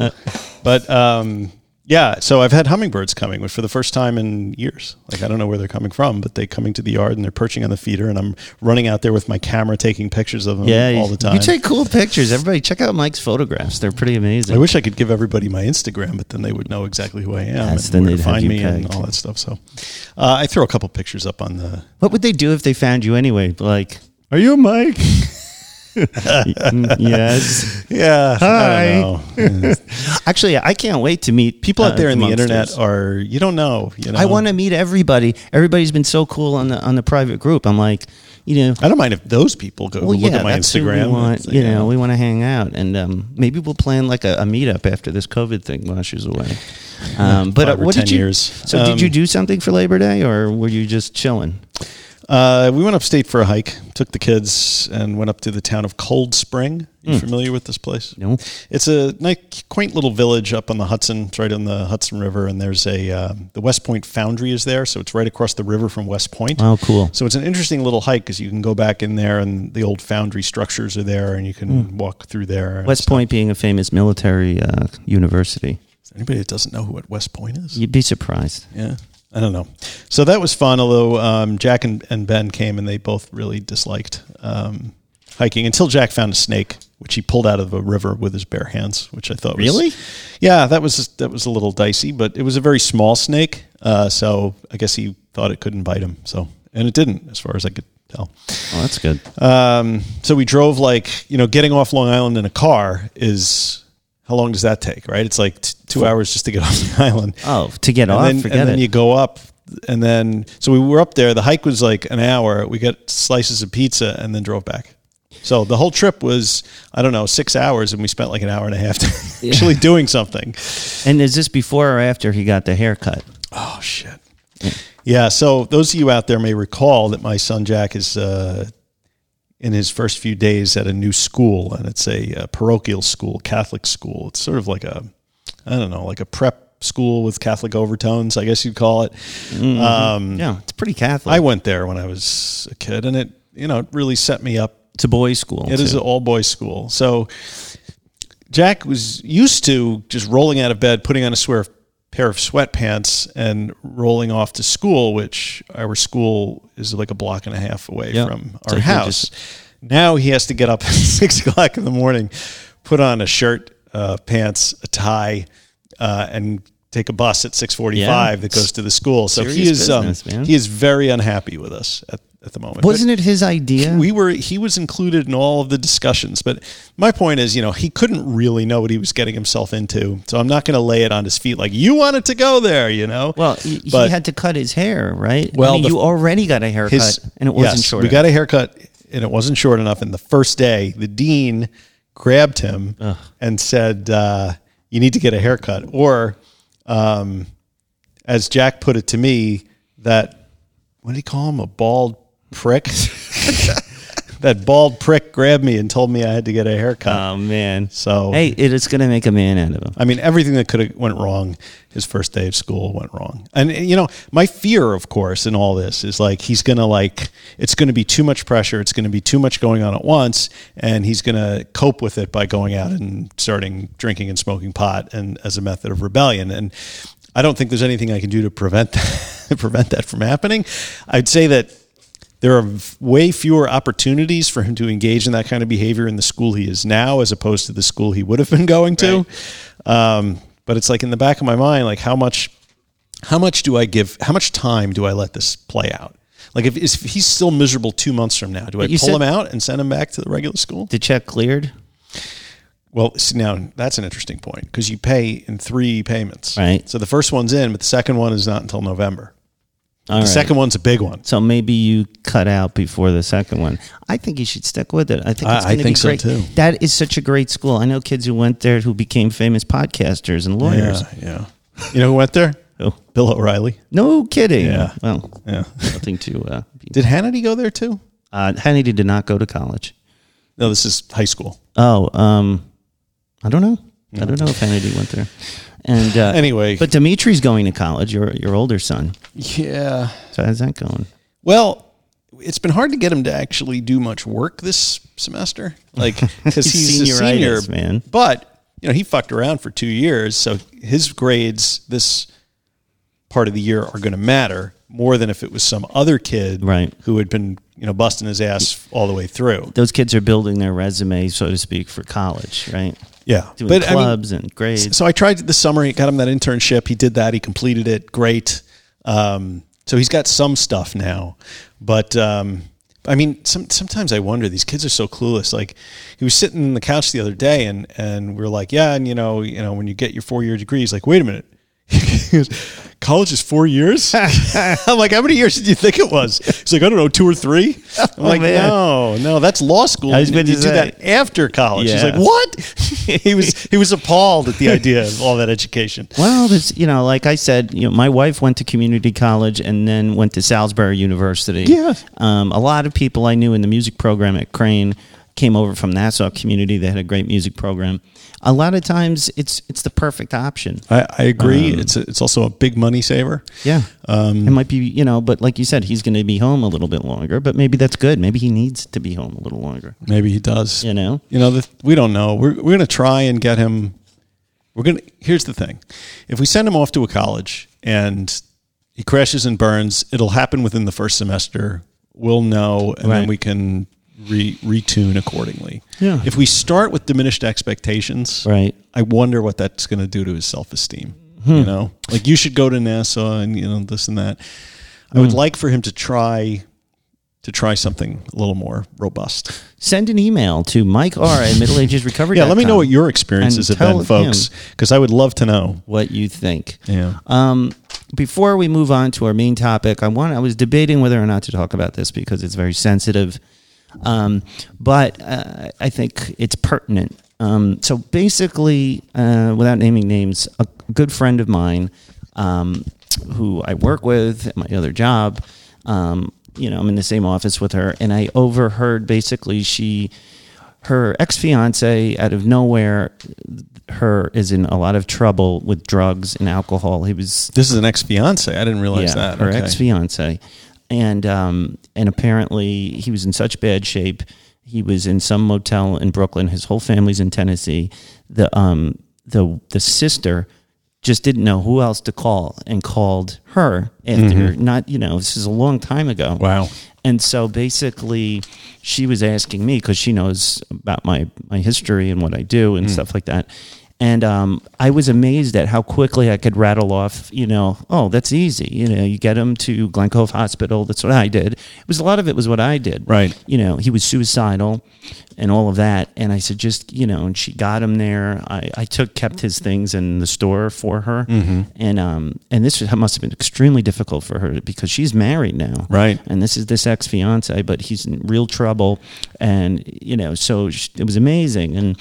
[laughs] But um, yeah, so I've had hummingbirds coming for the first time in years. Like I don't know where they're coming from, but they're coming to the yard and they're perching on the feeder, and I'm running out there with my camera taking pictures of them Yeah, all the time. You take cool pictures. Everybody, check out Mike's photographs. They're pretty amazing. I wish I could give everybody my Instagram, but then they would know exactly who I am Yes, and then where to find me and all that stuff. So uh, I throw a couple pictures up on the. what would they do if they found you anyway? Like, are you Mike? [laughs] [laughs] yes. Yeah, Hi. I don't know. [laughs] Actually, I can't wait to meet People out uh, there in the internet are you don't know. You know, I want to meet everybody. Everybody's been so cool on the on the private group. I'm like, you know, I don't mind if those people go well, look yeah, at my Instagram. we want. You know, we want to hang out, and um, maybe we'll plan like a, a meetup after this COVID thing washes away. Um, but uh, what 10 did you? years. So, Um, did you do something for Labor Day, or were you just chilling? Uh, we went upstate for a hike. Took the kids and went up to the town of Cold Spring. You familiar with this place? No. It's a nice, quaint little village up on the Hudson. It's right on the Hudson River, and there's a um, the West Point Foundry is there, so it's right across the river from West Point. Oh, cool. So it's an interesting little hike because you can go back in there, and the old foundry structures are there, and you can walk through there. West stuff. Point being a famous military uh, university. Anybody that doesn't know who what West Point is? You'd be surprised. Yeah. I don't know. So that was fun, although um, Jack and, and Ben came and they both really disliked um, hiking until Jack found a snake, which he pulled out of a river with his bare hands, which I thought was. Really? Yeah, that was that was a little dicey, but it was a very small snake. Uh, so I guess he thought it couldn't bite him. So and it didn't, as far as I could tell. Oh, that's good. Um, so we drove like you know, getting off Long Island in a car is how long does that take? Right? It's like t- two hours just to get [laughs] off the island Oh, to get and off, then, forget and then it. you go up and then so we were up there the hike was like an hour we got slices of pizza and then drove back so the whole trip was i don't know six hours and we spent like an hour and a half [laughs] actually doing something and is this before or after he got the haircut? oh shit yeah so those of you out there may recall that my son jack is uh, in his first few days at a new school and it's a, uh parochial school catholic school it's sort of like a i don't know like a prep school with Catholic overtones, I guess you'd call it. Um, Yeah, it's pretty Catholic. I went there when I was a kid, and it you know it really set me up. it's a boys' school. It is too. an all boys school, so Jack was used to just rolling out of bed, putting on a swear, pair of sweatpants, and rolling off to school. Which our school is like a block and a half away Yeah. from So our he house. now he has to get up [laughs] at six o'clock in the morning, put on a shirt, uh, pants, a tie, uh, and take a bus at six forty-five Yeah. that goes to the school. So he is um, business, man. he is very unhappy with us at, at the moment. Wasn't it his idea? we were he was included in all of the discussions but my point is you know he couldn't really know what he was getting himself into so i'm not going to lay it on his feet like you wanted to go there you know well, he, he had to cut his hair, right? Well, I mean, the- you already got a haircut, his and it wasn't yes, short. we got a haircut and it wasn't short enough and the first day the dean grabbed him and said uh, you need to get a haircut or um, as jack put it to me that what did he call him a bald prick [laughs] that bald prick grabbed me and told me I had to get a haircut. Oh man. So- hey, it is going to make a man out of him. I mean, everything that could have went wrong his first day of school went wrong. And eh, you know, my fear, of course, in all this is like he's gonna like it's gonna be too much pressure. It's gonna be too much going on at once, and he's gonna cope with it by going out and starting drinking and smoking pot and as a method of rebellion. And I don't think there's anything I can do to prevent [laughs] that, prevent that from happening. I'd say that there are way fewer opportunities for him to engage in that kind of behavior in the school he is now as opposed to the school he would have been [laughs] going to. Um, but it's like in the back of my mind, like how much, how much do I give? How much time do I let this play out? Like if, if he's still miserable two months from now, do I But pull said- him out and send him back to the regular school? The check cleared, Well, see, now that's an interesting point because you pay in three payments. Right. So the first one's in, but the second one is not until November. All the right. second one's a big one. So maybe you cut out before the second one. I think you should stick with it. I think it's I going to be so, great. too. That is such a great school. I know kids who went there who became famous podcasters and lawyers. Yeah, yeah. You know who went there? [laughs] Oh, Bill O'Reilly. no kidding. Yeah. Well, Yeah. nothing to. Uh, [laughs] Did Hannity go there too? uh, Hannity did not go to college. No, this is high school. Oh, um, I don't know. I don't know if Hannity went there. And uh, Anyway. but Dimitri's going to college. Your your older son. Yeah. So how's that going? Well, it's been hard to get him to actually do much work this semester, like [laughs] because he's a senior, man. But you know, he fucked around for two years, so his grades this part of the year are going to matter more than if it was some other kid, Right. who had been you know busting his ass all the way through. Those kids are building their resume, so to speak, for college, right? Yeah, Doing I mean, clubs and grades. So I tried the summer. He got him that internship. He did that. He completed it. Great. Um, so he's got some stuff now, but um, I mean, some, sometimes I wonder these kids are so clueless. Like he was sitting on the couch the other day, and and we are like, yeah, and you know, you know, when you get your four year degree, he's like, wait a minute. [laughs] He goes, College is four years. [laughs] I'm like, how many years did you think it was? He's like, I don't know, two or three. [laughs] I'm like, Oh, man. no, no, that's law school. I was You going to do that after college. He's like, what? [laughs] he was he was appalled at the idea of all that education. Well, there's, you know, like I said, you know, my wife went to community college and then went to Salisbury University. Yeah. Um, a lot of people I knew in the music program at Crane came over from Nassau community. They had a great music program. A lot of times, it's it's the perfect option. I, I agree. it's a, it's also a big money saver. Yeah. Um, it might be, you know, but like you said, he's going to be home a little bit longer. But maybe that's good. Maybe he needs to be home a little longer. Maybe he does. You know. You know, the, we don't know. We're we're gonna try and get him. We're gonna. Here's the thing: if we send him off to a college and he crashes and burns, it'll happen within the first semester. We'll know, and then we can re, retune accordingly. Yeah. If we start with diminished expectations, Right. I wonder what that's going to do to his self esteem. Hmm. You know, like you should go to Nassau and you know this and that. I Hmm. would like for him to try to try something a little more robust. Send an email to Mike R at Middle Ages Recovery. Yeah, let me know what your experiences have been, folks, because I would love to know. what you think. Yeah. Um, before we move on to our main topic, I want I was debating whether or not to talk about this because it's very sensitive. Um, but uh, I think it's pertinent. Um, so basically, uh, without naming names, a good friend of mine um, who I work with at my other job, um, you know, I'm in the same office with her, and I overheard basically she her ex fiance out of nowhere, her is in a lot of trouble with drugs and alcohol. He was This is an ex fiance. I didn't realize yeah, that. her Okay. ex fiance, and um, and apparently he was in such bad shape. He was in some motel in Brooklyn. His whole family's in Tennessee. The um the the sister just didn't know who else to call and called her after not you know this is a long time ago. Mm-hmm. Wow. And so basically, she was asking me because she knows about my my history and what I do Mm. and stuff like that. And um, I was amazed at how quickly I could rattle off, you know, oh, that's easy. You know, you get him to Glen Cove Hospital. That's what I did. It was a lot of it was what I did. Right. You know, he was suicidal and all of that. And I said, just, you know, and she got him there. I, I took, kept his things in the store for her. Mm-hmm. And, um, and this must have been extremely difficult for her because she's married now Right. and this is this ex fiance, but he's in real trouble, and you know, so it was amazing, and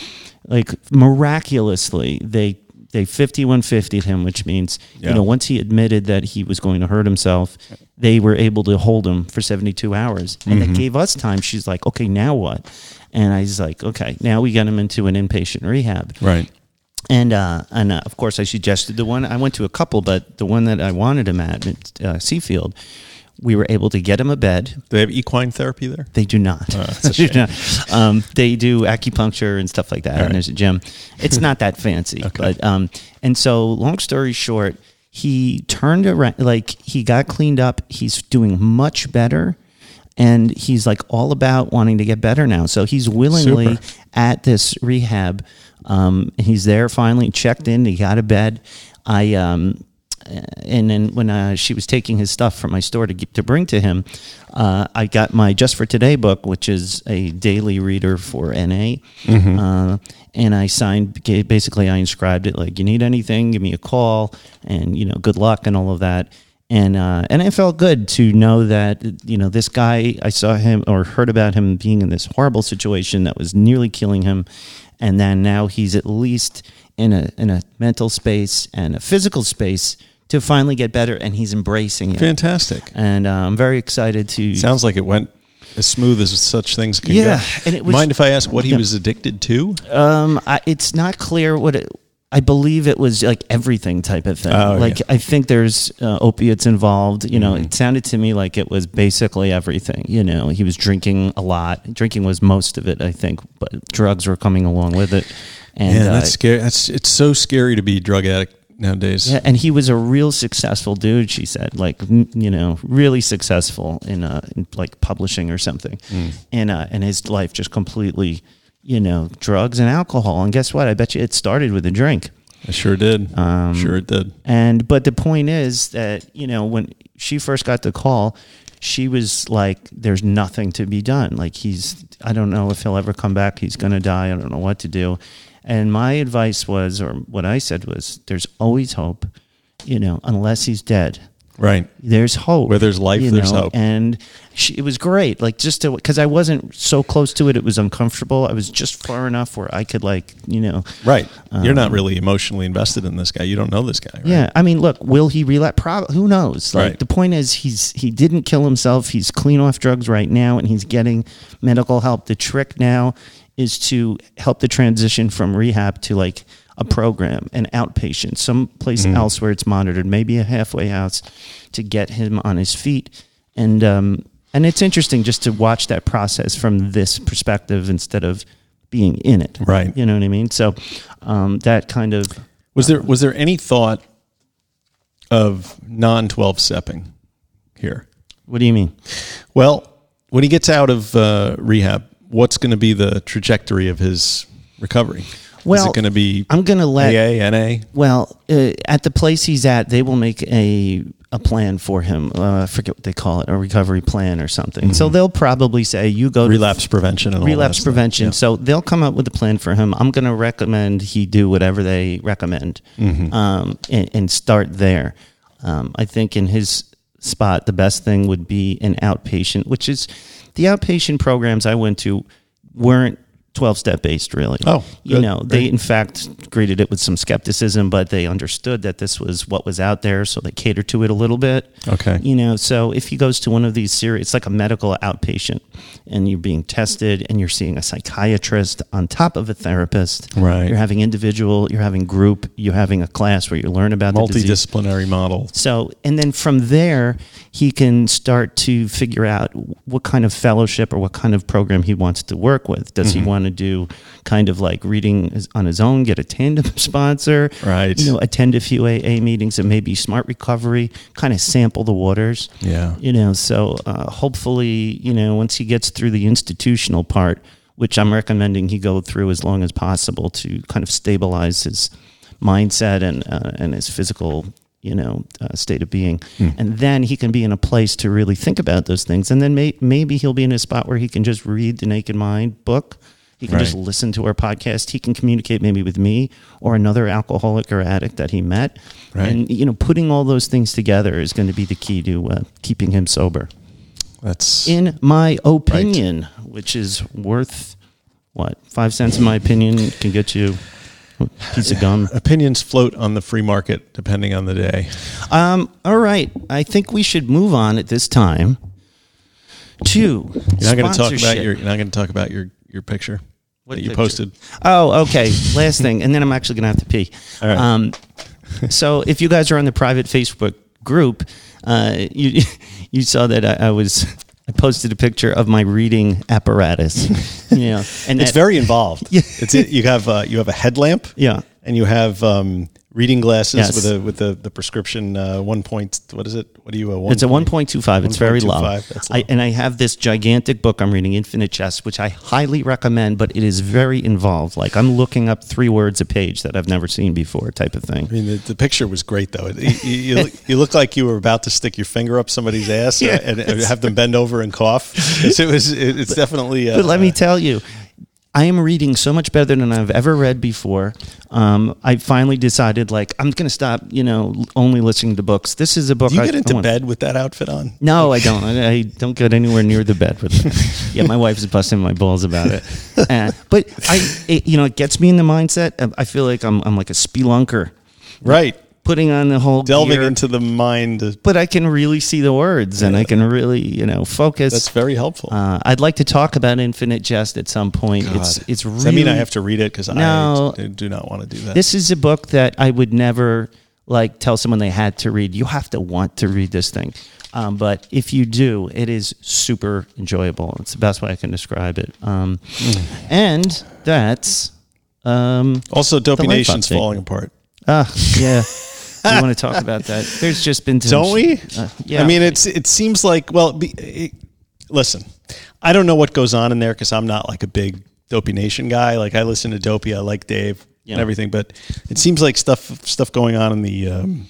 like miraculously, they they fifty one fifty him, which means Yeah. you know once he admitted that he was going to hurt himself, they were able to hold him for seventy two hours, and Mm-hmm. it gave us time. She's like, okay, now what? And I was like, okay, now we got him into an inpatient rehab. Right. And uh, and uh, of course, I suggested the one I went to a couple, but the one that I wanted him at, at uh, Seafield, we were able to get him a bed. Do they have equine therapy there? They do not. a [laughs] They do not. um, they do acupuncture and stuff like that. And there's a gym. It's not that fancy, [laughs] Okay. but um, and so long story short, he turned around. Like he got cleaned up. He's doing much better. And he's like all about wanting to get better now. So he's willingly Super. at this rehab. Um, he's there finally, checked in. He got a bed. I um, and then when uh, she was taking his stuff from my store to get, to bring to him, uh, I got my Just for Today book, which is a daily reader for NA, uh, and I signed. Basically, I inscribed it like, "You need anything, give me a call," and you know, good luck and all of that. And uh, and it felt good to know that you know this guy. I saw him or heard about him being in this horrible situation that was nearly killing him, and then now he's at least in a in a mental space and a physical space to finally get better, and he's embracing it. Fantastic. And uh, I'm very excited to. Sounds like it went as smooth as such things can Yeah, go. and it was- Mind if I ask what he Yeah. was addicted to? Um, I, it's not clear what it. I believe it was like everything type of thing. Oh, like yeah. I think there's uh, opiates involved. You know, it sounded to me like it was basically everything. You know, he was drinking a lot. Drinking was most of it, I think, but drugs were coming along with it. And Yeah, uh, that's scary. That's it's so scary to be drug addict nowadays. Yeah, and he was a real successful dude. She said, like you know, really successful in, uh, in like publishing or something, Mm. and uh, and his life just completely, you know, drugs and alcohol. And guess what? I bet you it started with a drink. I sure did. Um, sure it did. And but the point is that you know when she first got the call, she was like, "There's nothing to be done. Like he's, I don't know if he'll ever come back. He's gonna die. I don't know what to do." And my advice was, or what I said was, "There's always hope, you know, unless he's dead." Right. There's hope. Where there's life, there's know, hope. And she, it was great. Like just to, because I wasn't so close to it, it was uncomfortable. I was just far enough where I could like, you know, Right. You're not really emotionally invested in this guy. You don't know this guy. Right? Um, yeah, I mean, look, will he relapse? Probably. Who knows? Like Right. the point is, he's he didn't kill himself. He's clean off drugs right now, and he's getting medical help. The trick now is to help the transition from rehab to like a program, an outpatient, someplace Mm-hmm. else where it's monitored, maybe a halfway house, to get him on his feet. And um, and it's interesting just to watch that process from this perspective instead of being in it. Right. You know what I mean? So um, that kind of Was there was there any thought of non twelve stepping here? what do you mean? Well, when he gets out of uh, rehab, what's going to be the trajectory of his recovery? Is Well, it going to be I'm gonna let AA, NA? Well, uh, at the place he's at, they will make a a plan for him. Uh, I forget what they call it, a recovery plan or something. So they'll probably say, "You go to Relapse prevention and relapse prevention." Yeah. So they'll come up with a plan for him. I'm going to recommend he do whatever they recommend, Mm-hmm. um, and, and start there. Um, I think in his spot, the best thing would be an outpatient, which is the outpatient programs I went to weren't 12 step based really. Oh, you good. know, they in fact greeted it with some skepticism, but they understood that this was what was out there, so they catered to it a little bit. Okay. You know, so if he goes to one of these series, it's like a medical outpatient. and you're being tested and you're seeing a psychiatrist on top of a therapist. Right. You're having individual, you're having group, you're having a class where you learn about the. Multidisciplinary model. So, and then from there, he can start to figure out what kind of fellowship or what kind of program he wants to work with. Does Mm-hmm. he want to do kind of like reading on his own, get a tandem [laughs] sponsor, Right. You know, attend a few AA meetings and maybe smart recovery, kind of sample the waters. Yeah. You know, so uh, hopefully, you know, once he gets through the institutional part, which I'm recommending he go through as long as possible to kind of stabilize his mindset and uh, and his physical, you know, uh, state of being, and then he can be in a place to really think about those things, and then may- maybe he'll be in a spot where he can just read the Naked Mind book. He can just listen to our podcast. He can communicate maybe with me or another alcoholic or addict that he met. Right. And you know, putting all those things together is going to be the key to uh, keeping him sober That's in my opinion, which is worth what five cents in my opinion can get you a piece of gum. opinions float on the free market depending on the day. Um, all right, I think we should move on at this time to You're not going to talk about your. You're not going to talk about your your picture What that you picture? posted. Oh, okay. Last thing, and then I'm actually gonna have to pee. All right. Um, so if you guys are on the private Facebook group, uh, you [laughs] you saw that I, I was I posted a picture of my reading apparatus. [laughs] You know, and It's that- very involved. [laughs] Yeah. It's you have uh, you have a headlamp. Yeah. And you have um, reading glasses Yes. with a with the the prescription uh, one point. What is it? What do you? Uh, one It's a 1.25. It's very low. 1.25, that's I, and I have this gigantic book I'm reading, Infinite Jest, which I highly recommend, but it is very involved. Like I'm looking up three words a page that I've never seen before, type of thing. I mean, the, the picture was great though. You, you, look, you look like you were about to stick your finger up somebody's ass [laughs] Yeah. and, and have them bend over and cough. It's, it was. It, it's definitely. Uh, But let me tell you, I am reading so much better than I've ever read before. Um, I finally decided, like, I'm going to stop, you know, only listening to books. This is a book. Do you I, get I into want- bed with that outfit on? No, I don't. I, I don't get anywhere near the bed with it. [laughs] yeah, my wife's busting my balls about it. Uh, but I, it, you know, it gets me in the mindset. I feel like I'm, I'm like a spelunker, Right. Putting on the whole Delving gear, into the mind. But I can really see the words, and I can really, you know, focus. That's very helpful. uh, I'd like to talk about Infinite Jest at some point. It's God. it's really. Does that mean I have to read it? Because No. I do not want to do that. This is a book that I would never like tell someone they had to read. You have to want to read this thing. Um, but if you do, it is super enjoyable. It's the best way I can describe it. Um, And that's um, also, Dopey Nation's falling apart. ah yeah. [laughs] you want to talk about that? There's just been Don't we? Uh, yeah. I mean, it's it seems like well. Be, it, listen, I don't know what goes on in there because I'm not like a big Dopey Nation guy. Like I listen to Dopey, I like Dave Yeah. and everything, but it seems like stuff stuff going on in the um,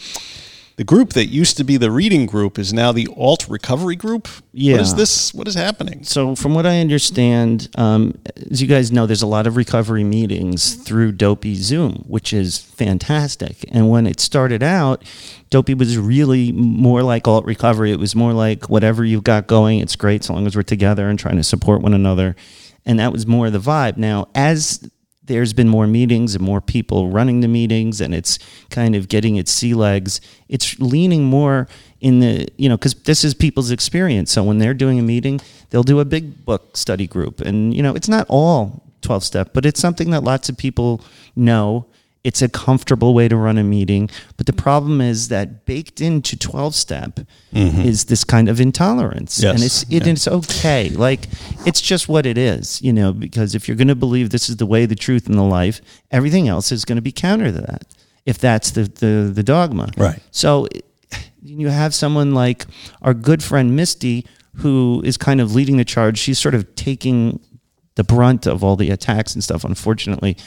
the group that used to be the reading group is now the alt recovery group. Yeah. What is this? What is happening? So, from what I understand, um, as you guys know, there's a lot of recovery meetings through Dopey Zoom, which is fantastic. And when it started out, Dopey was really more like alt recovery. It was more like whatever you've got going, it's great so long as we're together and trying to support one another. And that was more the vibe. Now, as there's been more meetings and more people running the meetings and it's kind of getting its sea legs. It's leaning more in the you know because this is people's experience. So when they're doing a meeting they'll do a big book study group. And you know it's not all 12 step but it's something that lots of people know it's a comfortable way to run a meeting but the mm. problem is that baked into 12 step mm-hmm. is this kind of intolerance Yes. and it's it, Yeah. it's okay. Like it's just what it is, you know. Because if you're going to believe this is the way, the truth, and the life, everything else is going to be counter to that. If that's the the, the dogma, Right. So you have someone like our good friend Misty, who is kind of leading the charge. She's sort of taking the brunt of all the attacks and stuff, unfortunately.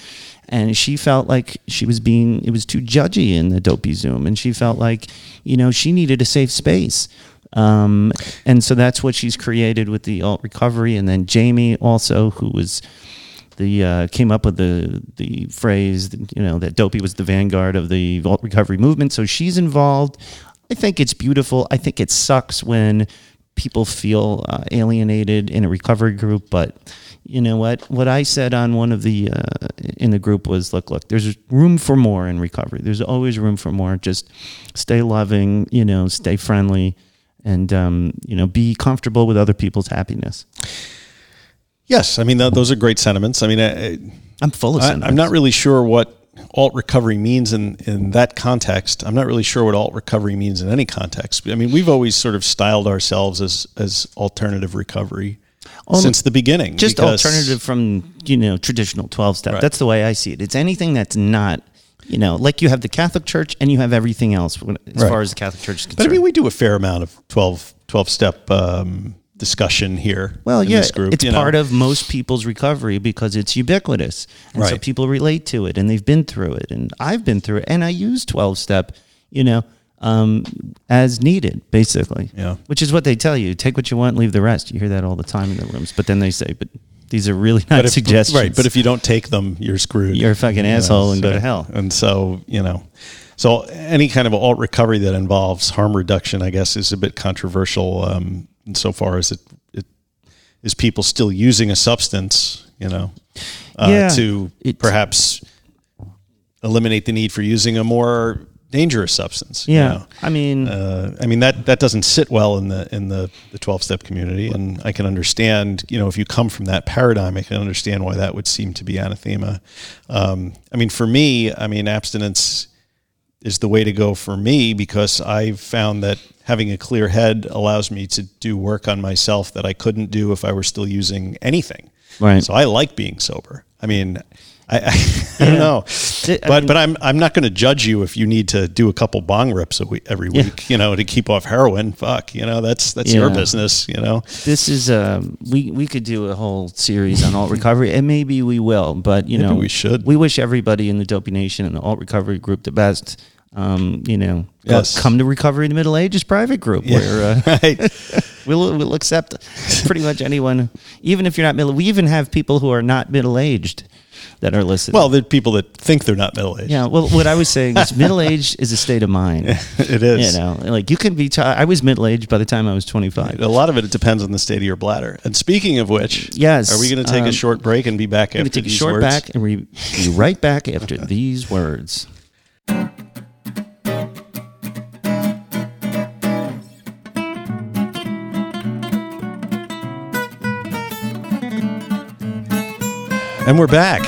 And she felt like she was being, it was too judgy in the dopey Zoom. And she felt like, you know, she needed a safe space. Um, and so that's what she's created with the alt recovery. And then Jamie also, who was the, uh, came up with the, the phrase, you know, that dopey was the vanguard of the alt recovery movement. So she's involved. I think it's beautiful. I think it sucks when people feel uh, alienated in a recovery group, but you know what? What I said on one of the uh, in the group was, look, look, there's room for more in recovery. There's always room for more. Just stay loving, you know, stay friendly, and um, you know be comfortable with other people's happiness. Yes, I mean th- those are great sentiments. I mean, I, I'm full of. I, sentiments. I'm not really sure what alt recovery means in in that context. I'm not really sure what alt recovery means in any context. I mean, we've always sort of styled ourselves as as alternative recovery since the beginning. just alternative from you know traditional 12 step Right. that's the way i see it it's anything that's not you know like you have the catholic church and you have everything else as Right. far as the catholic church is concerned. But I mean, we do a fair amount of 12, 12 step um, discussion here. well in yeah this group, it's you know. part of most people's recovery because it's ubiquitous and so people relate to it and they've been through it and i've been through it and i use 12 step you know um, as needed basically Yeah. which is what they tell you take what you want leave the rest you hear that all the time in the rooms but then they say but these are really [laughs] not if, suggestions right? But if you don't take them, you're screwed. You're a fucking asshole and go to hell. And so you know, so any kind of alt recovery that involves harm reduction, I guess, is a bit controversial um, insofar as it it is people still using a substance, you know, uh, Yeah, to perhaps eliminate the need for using a more dangerous substance. you Yeah, know. I mean, Uh, I mean that that doesn't sit well in the in the the twelve step community, and I can understand. You know, if you come from that paradigm, I can understand why that would seem to be anathema. Um, I mean, for me, I mean, abstinence is the way to go for me because I've found that having a clear head allows me to do work on myself that I couldn't do if I were still using anything. Right. So I like being sober. I mean. I, I, [laughs] I don't know, I but mean- but I'm I'm not going to judge you if you need to do a couple bong rips a week, every Yeah. week, you know, to keep off heroin. Fuck, you know, that's that's your business, you know. this is um, we we could do a whole series on alt recovery, and maybe we will. But you Maybe know, we should. We wish everybody in the Dopey Nation and the alt recovery group the best. Um, you know, Yes. come to Recovery in the Middle Ages private group where uh, [laughs] right. [laughs] we'll we'll accept pretty much anyone, even if you're not middle. We even have people who are not middle aged that are listening. Well, the people that think they're not middle aged. yeah. Well, what I was saying is middle aged is a state of mind. [laughs] it is. You know, like you can be. T- I was middle aged by the time I was 25. A lot of it it depends on the state of your bladder. And speaking of which, Yes, are we going to take a um, short break and be back after take a these short words? back and we be right back after these words. And we're back.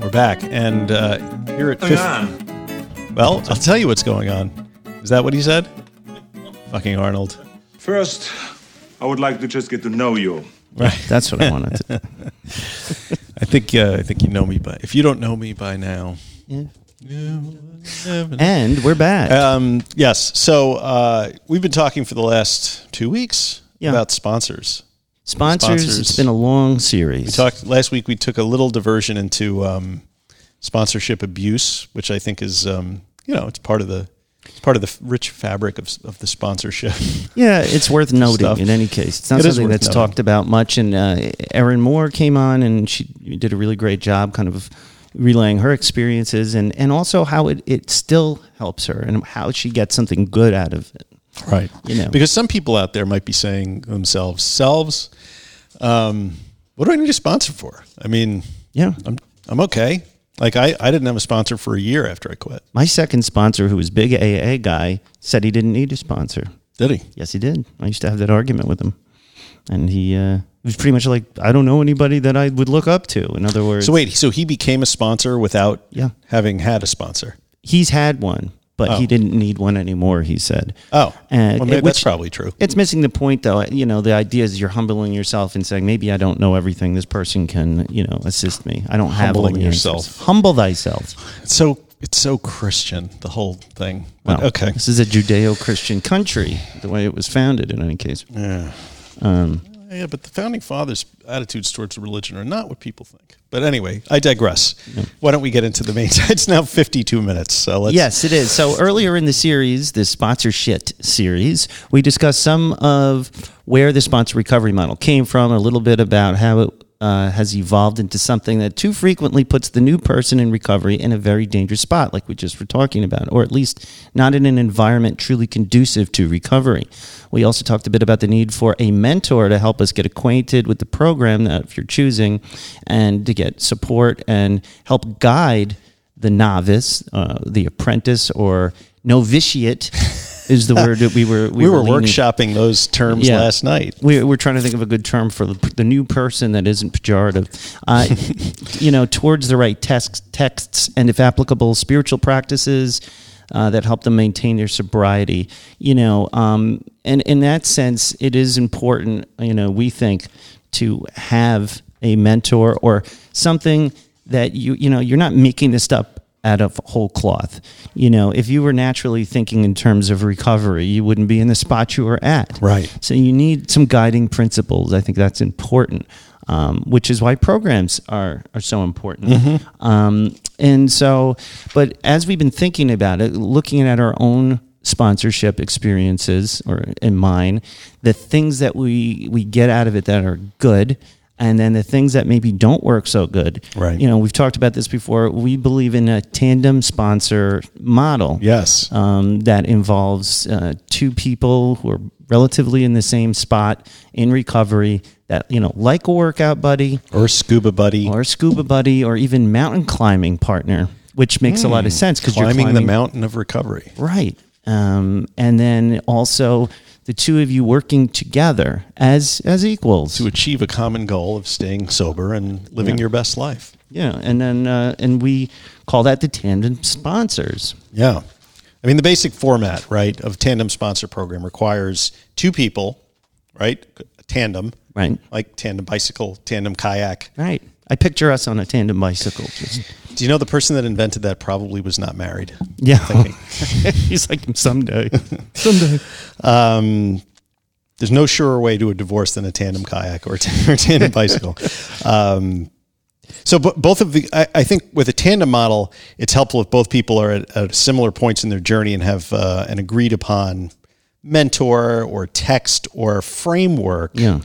We're back, and uh, here at 50, well, I'll tell you what's going on. Is that what he said? Fucking Arnold. First, I would like to just get to know you. Right. [laughs] That's what I wanted to. [laughs] I think uh, I think you know me by. If you don't know me by now, And we're back. Um, yes. So uh, we've been talking for the last two weeks Yeah. about sponsors. Sponsors, sponsors. It's been a long series. We talked last week. We took a little diversion into um, sponsorship abuse, which I think is um, you know it's part of the it's part of the rich fabric of, of the sponsorship. [laughs] Yeah, it's worth [laughs] noting Stuff. in any case. It's not It something that's noting. talked about much. And uh, Erin Moore came on and she did a really great job kind of relaying her experiences and, and also how it, it still helps her and how she gets something good out of it. Right. You know. because some people out there might be saying themselves, "Selves, um, what do I need a sponsor for?" I mean, Yeah. I'm I'm okay. Like I, I didn't have a sponsor for a year after I quit. My second sponsor, who was big AA guy, said he didn't need a sponsor. Did he? Yes, he did. I used to have that argument with him. And he uh, was pretty much like, I don't know anybody that I would look up to. In other words, So wait, so he became a sponsor without Yeah. having had a sponsor. he's had one, but Oh. he didn't need one anymore, he said. Oh, And well, maybe it- that's probably true. It's missing the point, though. You know, the idea is you're humbling yourself and saying, maybe I don't know everything. This person can, you know, assist me. I don't have all Humbling the answers." yourself. Humble thyself. It's so it's so Christian the whole thing. But, Well, okay, This is a Judeo-Christian country, the way it was founded. In any case, yeah, um, yeah, but the founding fathers' attitudes towards religion are not what people think. But anyway, I digress. Why don't we get into the main? [laughs] It's now fifty-two minutes, so let's. Yes, it is. So earlier in the series, the sponsorship series, we discussed some of where the sponsor recovery model came from, a little bit about how it uh, has evolved into something that too frequently puts the new person in recovery in a very dangerous spot, like we just were talking about, or at least not in an environment truly conducive to recovery. We also talked a bit about the need for a mentor to help us get acquainted with the program that if you're choosing and to get support and help guide the novice, uh, the apprentice, or novitiate is the word that we were We, [laughs] were leaning- workshopping those terms Yeah. last night. we, we're trying to think of a good term for the, the new person that isn't pejorative. Uh, [laughs] you know, towards the right text, texts and, if applicable, spiritual practices uh, that help them maintain their sobriety. You know, um, and in that sense, it is important. You know, we think to have a mentor or something that you you know you're not making this up out of whole cloth. You know, if you were naturally thinking in terms of recovery, you wouldn't be in the spot you were at. Right. So you need some guiding principles. I think that's important, um, which is why programs are are so important. Um, and so, but as we've been thinking about it, looking at our own sponsorship experiences or in mine, the things that we we get out of it that are good. And then the things that maybe don't work so good. Right. You know, we've talked about this before. We believe in a tandem sponsor model Yes. um, that involves uh, two people who are relatively in the same spot in recovery that you know like a workout buddy or scuba buddy. or scuba buddy or even mountain climbing partner which makes a lot of sense because you're climbing, climbing the mountain of recovery. right um, and then also the two of you working together as as equals to achieve a common goal of staying sober and living your best life. yeah and then uh, and we call that the tandem sponsors Yeah. I mean, the basic format, right, of tandem sponsor program requires two people, right? Tandem, right like tandem bicycle, tandem kayak. right i picture us on a tandem bicycle just Do you know the person that invented that probably was not married? Yeah. [laughs] He's like, someday. [laughs] someday. Um, there's no surer way to a divorce than a tandem kayak or a, t- or a tandem bicycle. [laughs] Um, so, bo- both of the, I, I think with a tandem model, it's helpful if both people are at, at similar points in their journey and have uh, an agreed upon mentor or text or framework Yeah.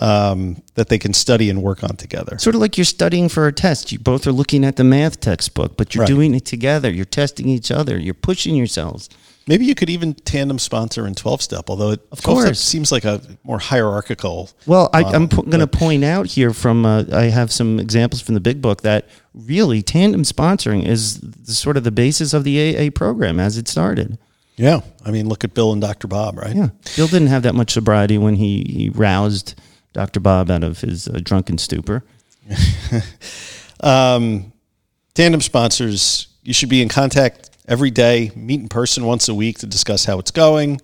Um, that they can study and work on together. Sort of like you're studying for a test. You both are looking at the math textbook, but you're Right. doing it together. You're testing each other. You're pushing yourselves. Maybe you could even tandem sponsor in 12 step, although it, Of course. seems like a more hierarchical. Well, I, I'm Um, po- going to point out here from, uh, I have some examples from the big book that really tandem sponsoring is the, sort of the basis of the AA program as it started. Yeah. I mean, look at Bill and Dr. Bob, right? Yeah. Bill didn't have that much sobriety when he, he roused Dr. Bob out of his uh, drunken stupor. [laughs] Um, tandem sponsors, you should be in contact every day, meet in person once a week to discuss how it's going,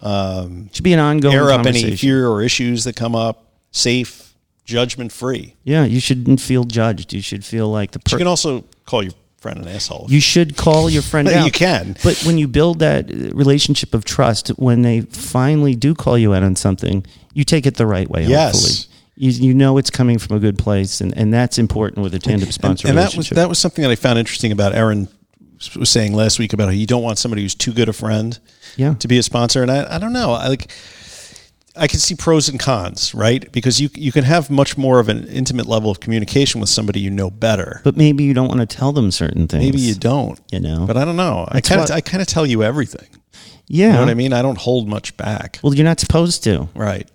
um, should be an ongoing air up any fear or issues that come up, safe, judgment free. Yeah, you shouldn't feel judged. You should feel like the person. You can also call your friend an asshole. you should call your friend [laughs] You can. But when you build that uh, relationship of trust, when they finally do call you out on something, you take it the right way. Yes. Hopefully, you, you know it's coming from a good place, and, and that's important with a tandem sponsor and that was that was something that I found interesting about Erin was saying last week about how you don't want somebody who's too good a friend Yeah. to be a sponsor. And I, I don't know. I like I can see pros and cons, right? Because you you can have much more of an intimate level of communication with somebody you know better. but maybe you don't want to tell them certain things. Maybe you don't. You know. But I don't know. I kind of I kind of tell you everything. yeah. You know what I mean? I don't hold much back. Well, you're not supposed to. Right.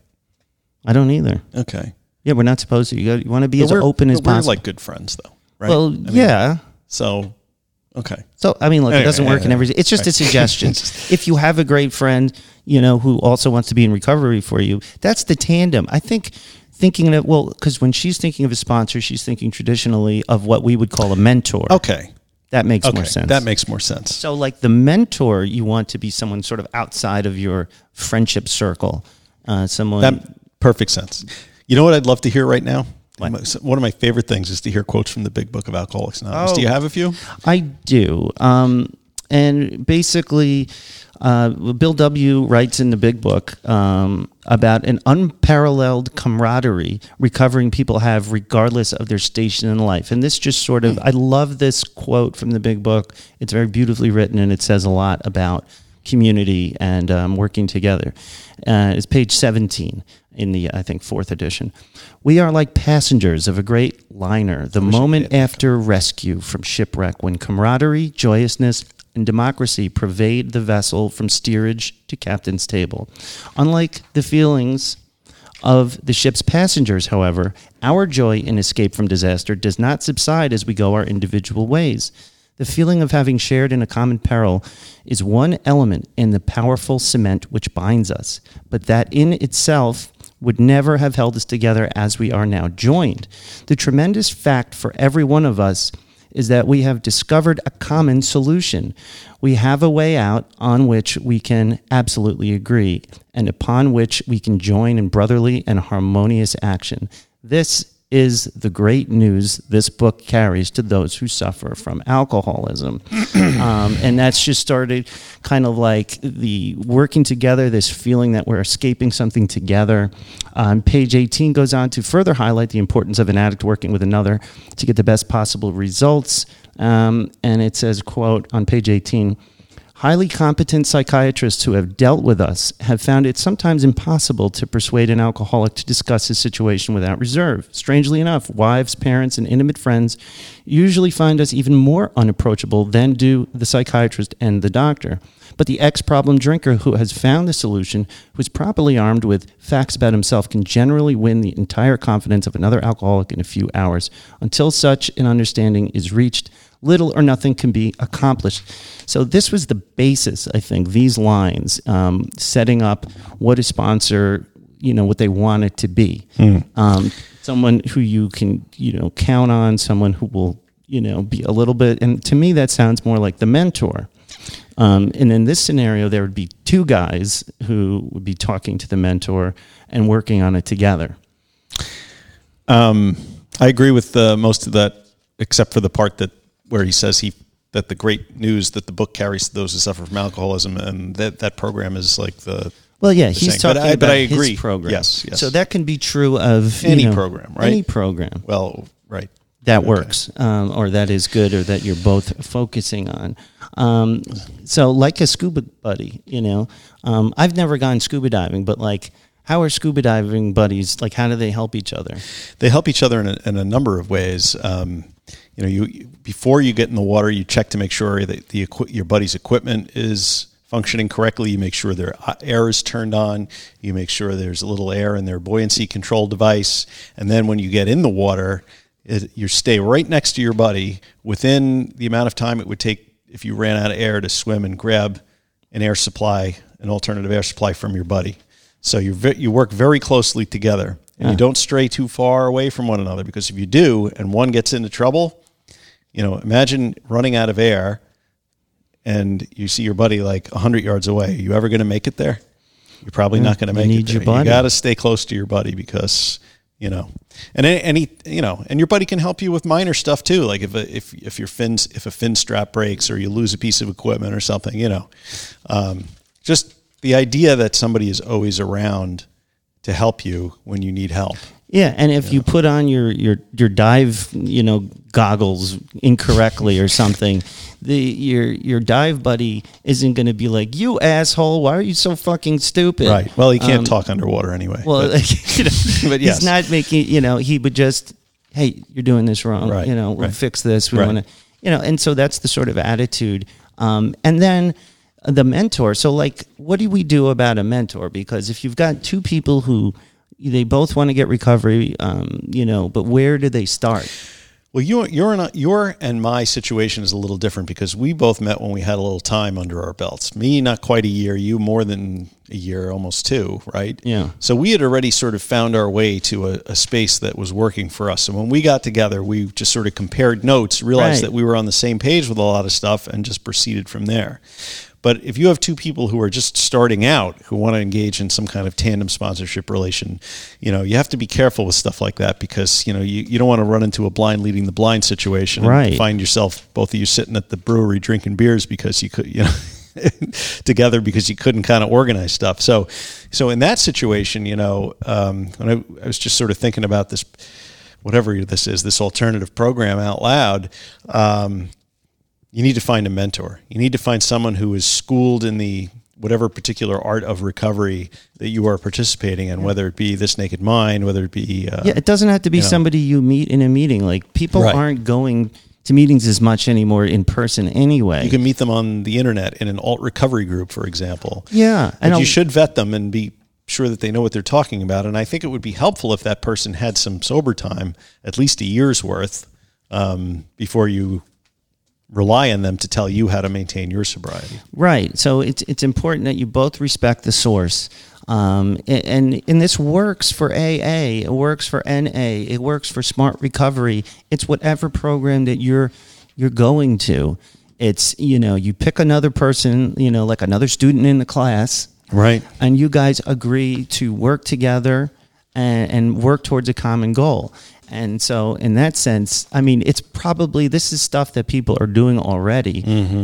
I don't either. Okay. Yeah, we're not supposed to. You, got, you want to be But as we're- open as we're possible. like good friends though, right? well, I mean, yeah. So okay. So I mean, look, Anyway, it doesn't work in anyway. every. It's just a [laughs] suggestion. if you have a great friend, you know, who also wants to be in recovery for you, that's the tandem. I think thinking of well, because when she's thinking of a sponsor, she's thinking traditionally of what we would call a mentor. Okay. that makes Okay. more sense. That makes more sense. so like the mentor, you want to be someone sort of outside of your friendship circle, uh, someone. That perfect sense. You know what I'd love to hear right now? What? One of my favorite things is to hear quotes from the Big Book of Alcoholics Anonymous. Do Oh. you have a few? I do. Um, and basically, uh, Bill W. writes in the big book um, about an unparalleled camaraderie recovering people have regardless of their station in life. And this just sort of, I love this quote from the big book. It's very beautifully written and it says a lot about community and um, working together. Uh, it's page 17 in the, I think, fourth edition. We are like passengers of a great liner, the moment after rescue from shipwreck, when camaraderie, joyousness, and democracy pervade the vessel from steerage to captain's table. Unlike the feelings of the ship's passengers, however, our joy in escape from disaster does not subside as we go our individual ways. The feeling of having shared in a common peril is one element in the powerful cement which binds us, but that in itself would never have held us together as we are now joined. The tremendous fact for every one of us is that we have discovered a common solution. We have a way out on which we can absolutely agree and upon which we can join in brotherly and harmonious action. This is the great news this book carries to those who suffer from alcoholism. [clears throat] um, and that's just started kind of like the working together, this feeling that we're escaping something together. Um, page 18 goes on to further highlight the importance of an addict working with another to get the best possible results. Um, and it says, quote, on page 18, Highly competent psychiatrists who have dealt with us have found it sometimes impossible to persuade an alcoholic to discuss his situation without reserve. Strangely enough, wives, parents, and intimate friends usually find us even more unapproachable than do the psychiatrist and the doctor. But the ex problem drinker who has found the solution, who is properly armed with facts about himself, can generally win the entire confidence of another alcoholic in a few hours. Until such an understanding is reached, little or nothing can be accomplished. So this was the basis, I think, these lines, um, setting up what a sponsor, you know, what they want it to be. Um, someone who you can, you know, count on, someone who will, you know, be a little bit, and to me that sounds more like the mentor. Um, and in this scenario, there would be two guys who would be talking to the mentor and working on it together. Um, I agree with uh, most of that, except for the part that where he says he that the great news that the book carries to those who suffer from alcoholism, and that that program is like the Well, yeah, he's talking But I- about but I his agree. program. Yes, yes. So that can be true of you Any know, program, right? Any program well, right. that Okay. works, um, or that is good, or that you're both focusing on. Um, so, like a scuba buddy, you know, um, I've never gone scuba diving, but like, how are scuba diving buddies? Like, how do they help each other? They help each other in a, in a number of ways. Um, you know, you before you get in the water, you check to make sure that the your buddy's equipment is functioning correctly. You make sure their uh, air is turned on. You make sure there's a little air in their buoyancy control device. And then when you get in the water, it, you stay right next to your buddy within the amount of time it would take if you ran out of air to swim and grab an air supply, an alternative air supply from your buddy. So you you work very closely together, and you don't stray too far away from one another because if you do, and one gets into trouble, you know, imagine running out of air, and you see your buddy like hundred yards away. Are you ever going to make it there? You're probably not going to you make need it. your there. You got to stay close to your buddy because you know, and any, any you know, and your buddy can help you with minor stuff too. Like if a, if if your fins if a fin strap breaks or you lose a piece of equipment or something, you know, um, just the idea that somebody is always around to help you when you need help. Yeah, and if you put on your, your your dive, you know, goggles incorrectly or something, [laughs] the your your dive buddy isn't going to be like, "You asshole, why are you so fucking stupid?" Right. Well, he can't Um, talk underwater anyway. Well, but- [laughs] you know, [laughs] but yes. he's not making. You know, he would just, "Hey, you're doing this wrong. Right, You know, we'll right. fix this. We Right. want to." You know, and so that's the sort of attitude. Um, and then the mentor. So, like, what do we do about a mentor? Because if you've got two people who they both want to get recovery, um, you know, but where do they start? Well, you, you're in a, your and my situation is a little different because we both met when we had a little time under our belts. Me, not quite a year. You, more than a year, almost two, right? Yeah. So we had already sort of found our way to a, a space that was working for us. And when we got together, we just sort of compared notes, realized Right. that we were on the same page with a lot of stuff, and just proceeded from there. But if you have two people who are just starting out who want to engage in some kind of tandem sponsorship relation, you know, you have to be careful with stuff like that because, you know, you, you don't want to run into a blind leading the blind situation and Right. find yourself, both of you sitting at the brewery drinking beers because you could, you know, [laughs] together because you couldn't kind of organize stuff. So, so in that situation, you know, um, when I, I was just sort of thinking about this, whatever this is, this alternative program out loud, um, you need to find a mentor. You need to find someone who is schooled in the whatever particular art of recovery that you are participating in, whether it be this naked mind, whether it be uh, Yeah, it doesn't have to be you know. somebody you meet in a meeting. Like people Right. aren't going to meetings as much anymore in person anyway. you can meet them on the internet in an alt recovery group, for example. yeah, But I'll- you should vet them and be sure that they know what they're talking about. And I think it would be helpful if that person had some sober time, at least a year's worth, um, before you rely on them to tell you how to maintain your sobriety. Right. So it's it's important that you both respect the source. Um, and and this works for AA, it works for NA, it works for Smart Recovery. It's whatever program that you're you're going to. It's you know you pick another person, you know, like another student in the class, Right. and you guys agree to work together and, and work towards a common goal. And so, in that sense, I mean, it's probably this is stuff that people are doing already.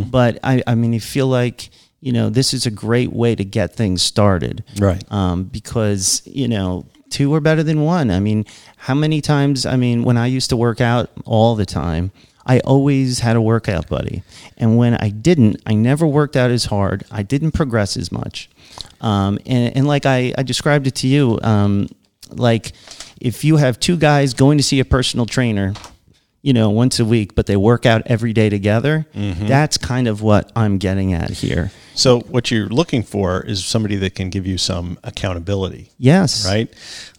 But I, I mean, you feel like you know this is a great way to get things started, Right. Um, because you know two are better than one. I mean, how many times? I mean, when I used to work out all the time. I always had a workout buddy. And when I didn't, I never worked out as hard. I didn't progress as much. Um, and, and like I, I described it to you, um, like if you have two guys going to see a personal trainer, you know, once a week, but they work out every day together, that's kind of what I'm getting at here. So what you're looking for is somebody that can give you some accountability, Yes. right?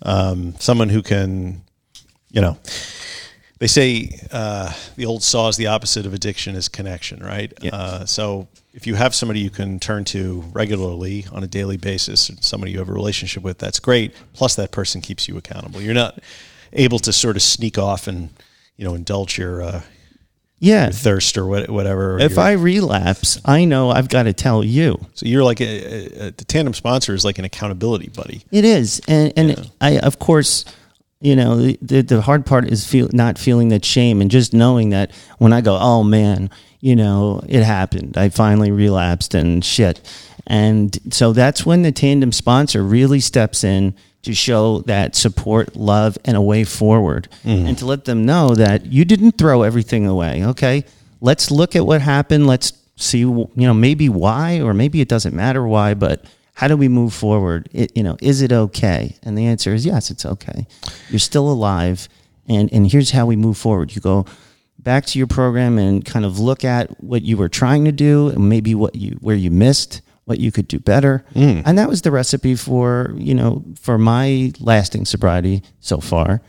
Um, someone who can, you know, they say uh, the old saw is the opposite of addiction is connection, right? Yeah. Uh, so if you have somebody you can turn to regularly on a daily basis, somebody you have a relationship with, that's great. Plus, that person keeps you accountable. You're not able to sort of sneak off and you know indulge your, uh, Yeah. your thirst or what, whatever. If I relapse, I know I've got to tell you. so you're like a, a, a, the tandem sponsor is like an accountability buddy. It is, and and I of course, you know, the the, hard part is feel not feeling that shame and just knowing that when I go, oh man, you know, it happened. I finally relapsed and shit, and so that's when the tandem sponsor really steps in to show that support, love, and a way forward, mm-hmm. and to let them know that you didn't throw everything away. Okay, let's look at what happened. Let's see, you know, maybe why, or maybe it doesn't matter why, but how do we move forward? It, you know, is it okay? And the answer is yes, it's okay. You're still alive, and and here's how we move forward. You go back to your program and kind of look at what you were trying to do, and maybe what you where you missed, what you could do better. And that was the recipe for you know for my lasting sobriety so far.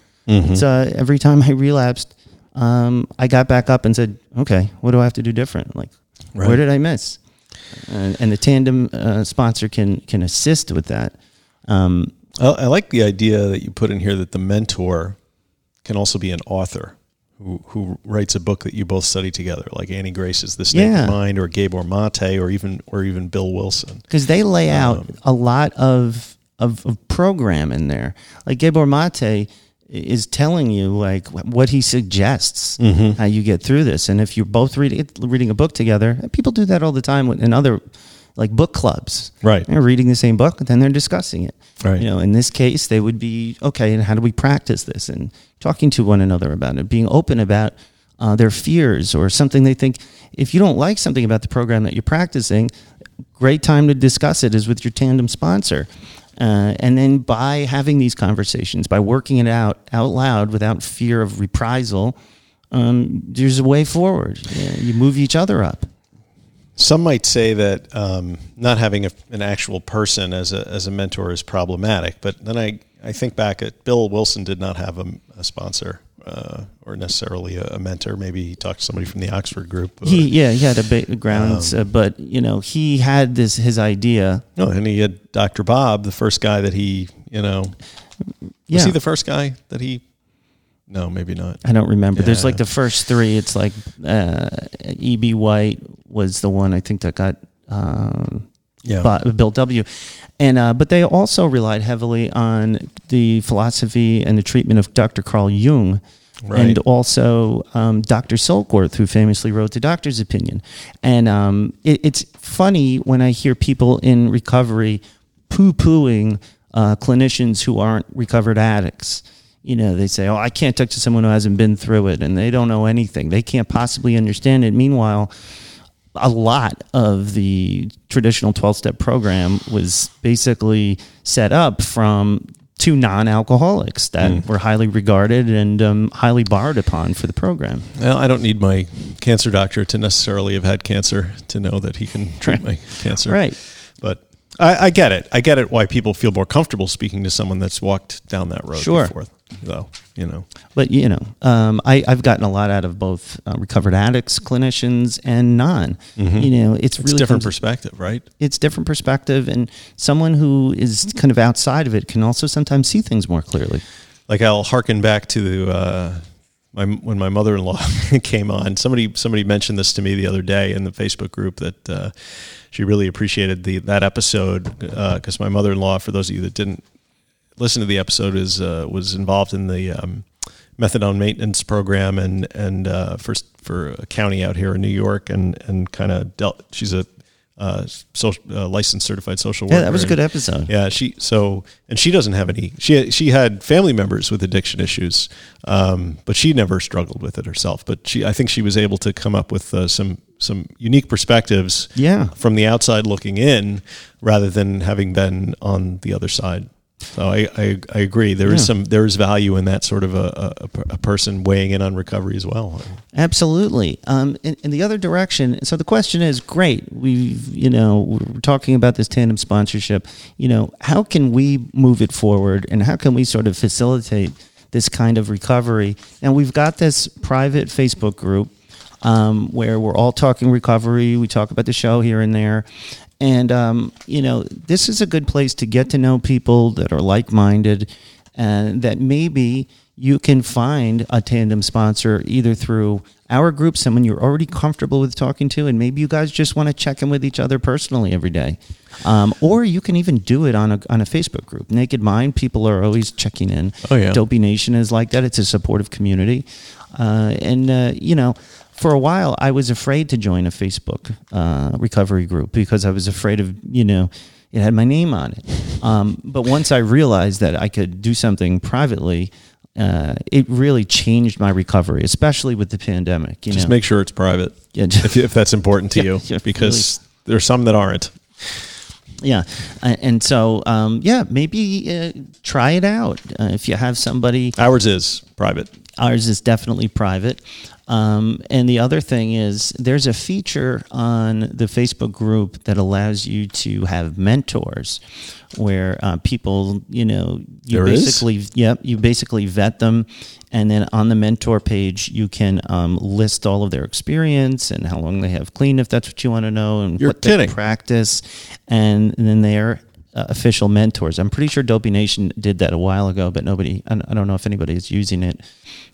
It's uh, every time I relapsed, um, I got back up and said, okay, what do I have to do different? Like, where did I miss? And, and the tandem uh, sponsor can can assist with that. Um, I, I like the idea that you put in here that the mentor can also be an author who, who writes a book that you both study together, like Annie Grace's The State Yeah. of Mind, or Gabor Mate, or even or even Bill Wilson. because they lay out a lot of, of of program in there. Like Gabor Mate is telling you like what he suggests how you get through this, and if you're both reading reading a book together, and people do that all the time in other like book clubs. Right. They're reading the same book, and then they're discussing it. Right. You know, in this case, they would be okay. And how do we practice this? And talking to one another about it, being open about uh, their fears or something they think. If you don't like something about the program that you're practicing, great time to discuss it is with your tandem sponsor. Uh, and then by having these conversations, by working it out out loud without fear of reprisal, um, there's a way forward. You, move each other up. Some might say that um, not having a, an actual person as a, as a mentor is problematic, but then I, I think back at Bill Wilson did not have a, a sponsor uh, or necessarily a, a mentor. Maybe he talked to somebody from the Oxford group. or- He yeah he had a background, uh, but you know he had this his idea. no, and he had Dr. Bob, the first guy that he, you know, Yeah, was he the first guy that he? No, maybe not. I don't remember. There's like the first three. It's like uh, E.B. White was the one I think that got um, Yeah. Bill W. And uh, but they also relied heavily on the philosophy and the treatment of Dr. Carl Jung. Right. And also um, Dr. Silkworth, who famously wrote The Doctor's Opinion. And um, it, it's funny when I hear people in recovery poo pooing uh, clinicians who aren't recovered addicts. You know, they say, oh, I can't talk to someone who hasn't been through it and they don't know anything. They can't possibly understand it. Meanwhile, a lot of the traditional 12 step program was basically set up from two non alcoholics that were highly regarded and um, highly borrowed upon for the program. Well, I don't need my cancer doctor to necessarily have had cancer to know that he can treat [laughs] my cancer. Right. I, I get it. I get it. Why people feel more comfortable speaking to someone that's walked down that road Sure. before, though. You know, But you know, um, I, I've gotten a lot out of both uh, recovered addicts, clinicians, and non. You know, it's, it's really different comes- perspective, right? it's different perspective, and someone who is kind of outside of it can also sometimes see things more clearly. like I'll harken back to uh, my when my mother in law [laughs] came on. Somebody somebody mentioned this to me the other day in the Facebook group that uh, she really appreciated the that episode because my mother in law, for those of you that didn't listen to the episode, is uh, was involved in the um, methadone maintenance program and and uh, for for a county out here in New York and and kind of dealt. She's a uh, social, uh, licensed certified social worker. Yeah, that was a good and- episode. yeah, she so and she doesn't have any. She she had family members with addiction issues, um, but she never struggled with it herself. But she, I think, she was able to come up with uh, some some unique perspectives. Yeah. from the outside looking in, rather than having been on the other side. So I I, I agree. There is Yeah. some there is value in that sort of a, a, a person weighing in on recovery as well. Absolutely. Um, in, in the other direction, so the question is, great. We've, you know, we're talking about this tandem sponsorship. You know, how can we move it forward, and how can we sort of facilitate this kind of recovery? And we've got this private Facebook group um, where we're all talking recovery. We talk about the show here and there. And, um, you know, this is a good place to get to know people that are like minded and that maybe you can find a tandem sponsor either through our group, someone you're already comfortable with talking to, and maybe you guys just want to check in with each other personally every day. Um, or you can even do it on a, on a Facebook group. Naked Mind, people are always checking in. Oh, yeah. Dopey Nation is like that. It's a supportive community. Uh, and, uh, you know, for a while, I was afraid to join a Facebook uh, recovery group because I was afraid of, you know, it had my name on it. Um, but once I realized that I could do something privately, uh, it really changed my recovery, especially with the pandemic. You Just know, make sure it's private, Yeah, if, if that's important to [laughs] Yeah, you, yeah, because there's some that aren't. Yeah, and so um, yeah, maybe uh, try it out uh, if you have somebody. Ours is private. Ours is definitely private. Um, and the other thing is, there's a feature on the Facebook group that allows you to have mentors, where uh, people, you know, you There is? basically, yep, you basically vet them, and then on the mentor page, you can um, list all of their experience and how long they have cleaned, if that's what you want to know, and You're what they practice, and then they're uh, official mentors. I'm pretty sure Dopey Nation did that a while ago, but nobody, I don't know if anybody is using it.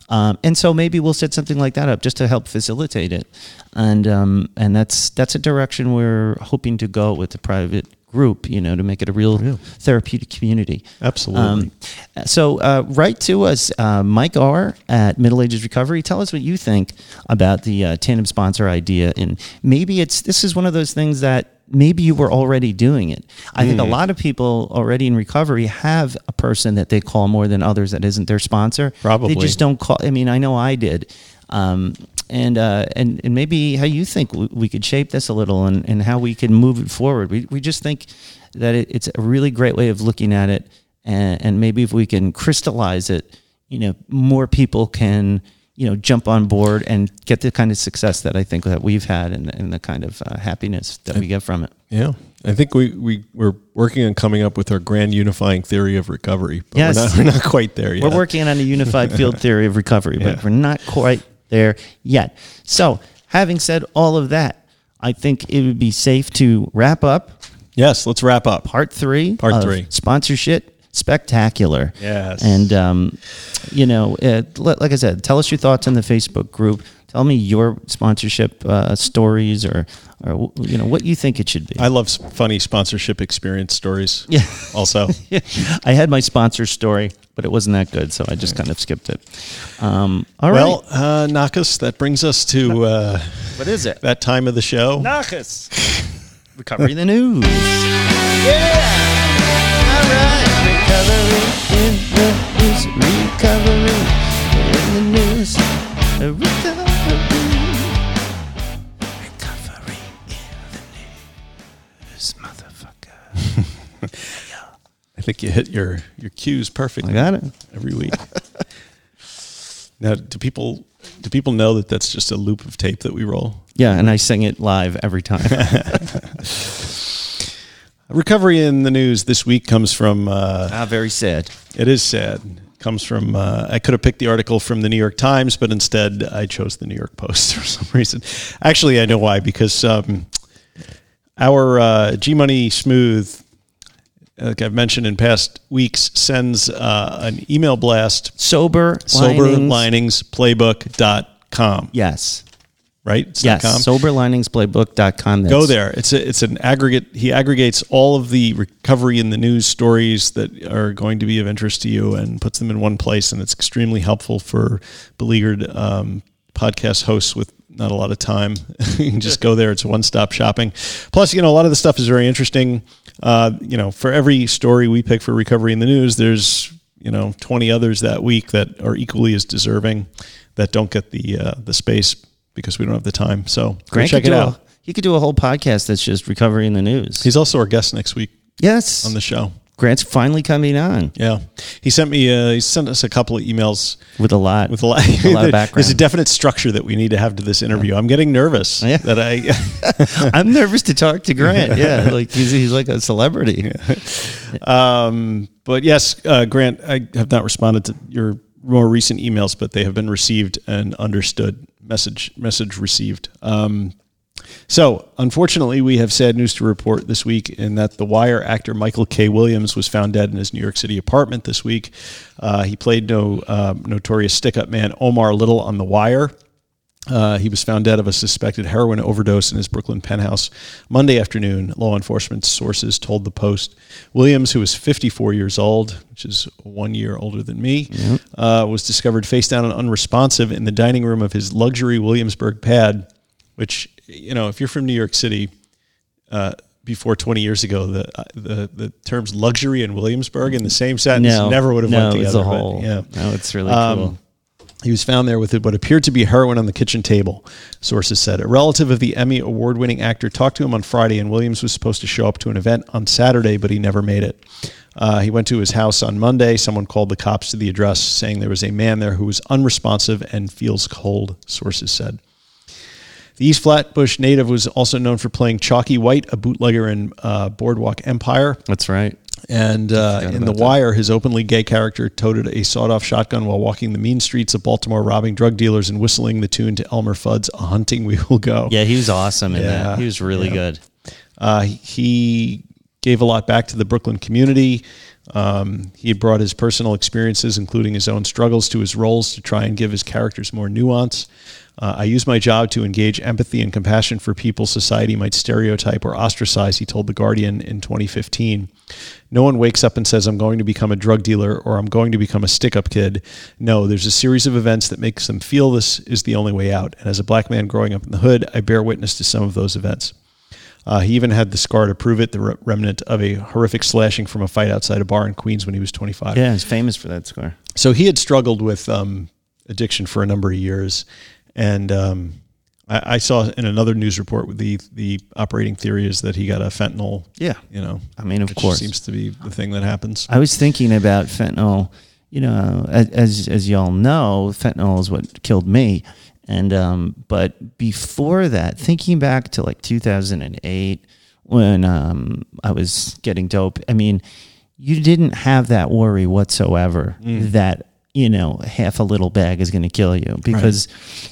Um, and so maybe we'll set something like that up just to help facilitate it, and um, and that's that's a direction we're hoping to go with the private group. You know, to make it a real therapeutic community. Absolutely. Um, so uh, write to us, uh, Mike R at Middle Ages Recovery. Tell us what you think about the uh, tandem sponsor idea, and maybe it's this is one of those things that maybe you were already doing it. I think a Hmm. lot of people already in recovery have a person that they call more than others that isn't their sponsor. Probably. they just don't call. I mean, I know I did. Um, and, uh, and and maybe how you think we, we could shape this a little and, and how we can move it forward. We, we just think that it, it's a really great way of looking at it, and, and maybe if we can crystallize it, you know, more people can you know jump on board and get the kind of success that I think that we've had and, and the kind of uh, happiness that we get from it. Yeah. I think we, we, we're working on coming up with our grand unifying theory of recovery. But Yes. we're, not, we're not quite there yet. We're working on a unified [laughs] field theory of recovery, but Yeah. we're not quite there yet. So, having said all of that, I think it would be safe to wrap up Yes, let's wrap up. part three. Part three. Sponsorship spectacular. Yes. And, um, you know, uh, li- like I said, tell us your thoughts in the Facebook group. Tell me your sponsorship uh, stories or, or, you know, what you think it should be. I love funny sponsorship experience stories. Yeah. [laughs] Also, [laughs] I had my sponsor story, but it wasn't that good, so I just kind of skipped it. Um, all right. well, uh, Nakas, that brings us to uh, what is it? that time of the show. Knockus. [laughs] Recovery the news. Yeah. All right. Recovery in the news. Recovery in the news. Recovery. Recovery in the news, motherfucker. [laughs] I think you hit your your cues perfectly. I got it. every week. [laughs] now, do people do people know that that's just a loop of tape that we roll? Yeah, and I sing it live every time. [laughs] Recovery in the news this week comes from. Uh, Ah, very sad. it is sad. Comes from. Uh, I could have picked the article from the New York Times, but instead I chose the New York Post [laughs] for some reason. Actually, I know why because um, our uh, G Money Smooth, like I've mentioned in past weeks, sends uh, an email blast. Sober, sober linings. Soberliningsplaybook.com. Yes. Right? It's Yes. .com? Soberliningsplaybook.com. Go there. It's a, it's an aggregate. He aggregates all of the recovery in the news stories that are going to be of interest to you and puts them in one place. And it's extremely helpful for beleaguered um, podcast hosts with not a lot of time. [laughs] you can just go there. It's one stop shopping. Plus, you know, a lot of the stuff is very interesting. Uh, you know, for every story we pick for recovery in the news, there's you know 20 others that week that are equally as deserving that don't get the uh, the space because we don't have the time. So Grant check it out. A, he could do a whole podcast that's just recovery in the news. He's also our guest next week yes. on the show. Grant's finally coming on Yeah, he sent me. Uh, he sent us a couple of emails with a lot. with a lot, [laughs] a lot of background. [laughs] There's a definite structure that we need to have to this interview. I'm getting nervous Yeah. that I. [laughs] I'm nervous to talk to Grant. Yeah, like he's, he's like a celebrity. um, but yes, uh, Grant, I have not responded to your more recent emails, but they have been received and understood. Message message received. Um, so, unfortunately, we have sad news to report this week in that The Wire actor Michael K. Williams was found dead in his New York City apartment this week. Uh, he played no uh, notorious stick-up man Omar Little on The Wire. Uh, he was found dead of a suspected heroin overdose in his Brooklyn penthouse Monday afternoon, law enforcement sources told the Post. Williams, who was 54 years old, which is one year older than me, uh, was discovered face down and unresponsive in the dining room of his luxury Williamsburg pad, which, you know, if you're from New York City, uh, before 20 years ago, the, uh, the the terms luxury and Williamsburg in the same sentence No, never would have no, went it's together. a but, yeah. no, it's really Um, cool. He was found there with what appeared to be heroin on the kitchen table, sources said. A relative of the Emmy award winning actor talked to him on Friday, and Williams was supposed to show up to an event on Saturday, but he never made it. Uh, he went to his house on Monday. Someone called the cops to the address saying there was a man there who was unresponsive and feels cold, sources said. The East Flatbush native was also known for playing Chalky White, a bootlegger in uh, Boardwalk Empire. That's right. And uh, in The about that. Wire, his openly gay character toted a sawed off shotgun while walking the mean streets of Baltimore, robbing drug dealers and whistling the tune to Elmer Fudd's A Hunting We Will Go. Yeah, he was awesome in Yeah, that. He was really yeah. good. Uh, he gave a lot back to the Brooklyn community. Um, he brought his personal experiences, including his own struggles, to his roles to try and give his characters more nuance. Uh, I use my job to engage empathy and compassion for people society might stereotype or ostracize, he told The Guardian in 2015. No one wakes up and says, I'm going to become a drug dealer or I'm going to become a stick up kid. No, there's a series of events that makes them feel this is the only way out. And as a black man growing up in the hood, I bear witness to some of those events. Uh, he even had the scar to prove it, the re- remnant of a horrific slashing from a fight outside a bar in Queens when he was 25. Yeah, he's famous for that scar. So he had struggled with um, addiction for a number of years. And um, I, I saw in another news report the, the operating theory is that he got a fentanyl. Yeah. You know, I mean, of course. seems to be the thing that happens. I was thinking about fentanyl. You know, as as y'all know, fentanyl is what killed me. And um, but before that, thinking back to like 2008 when um, I was getting dope. I mean, you didn't have that worry whatsoever that you know half a little bag is going to kill you because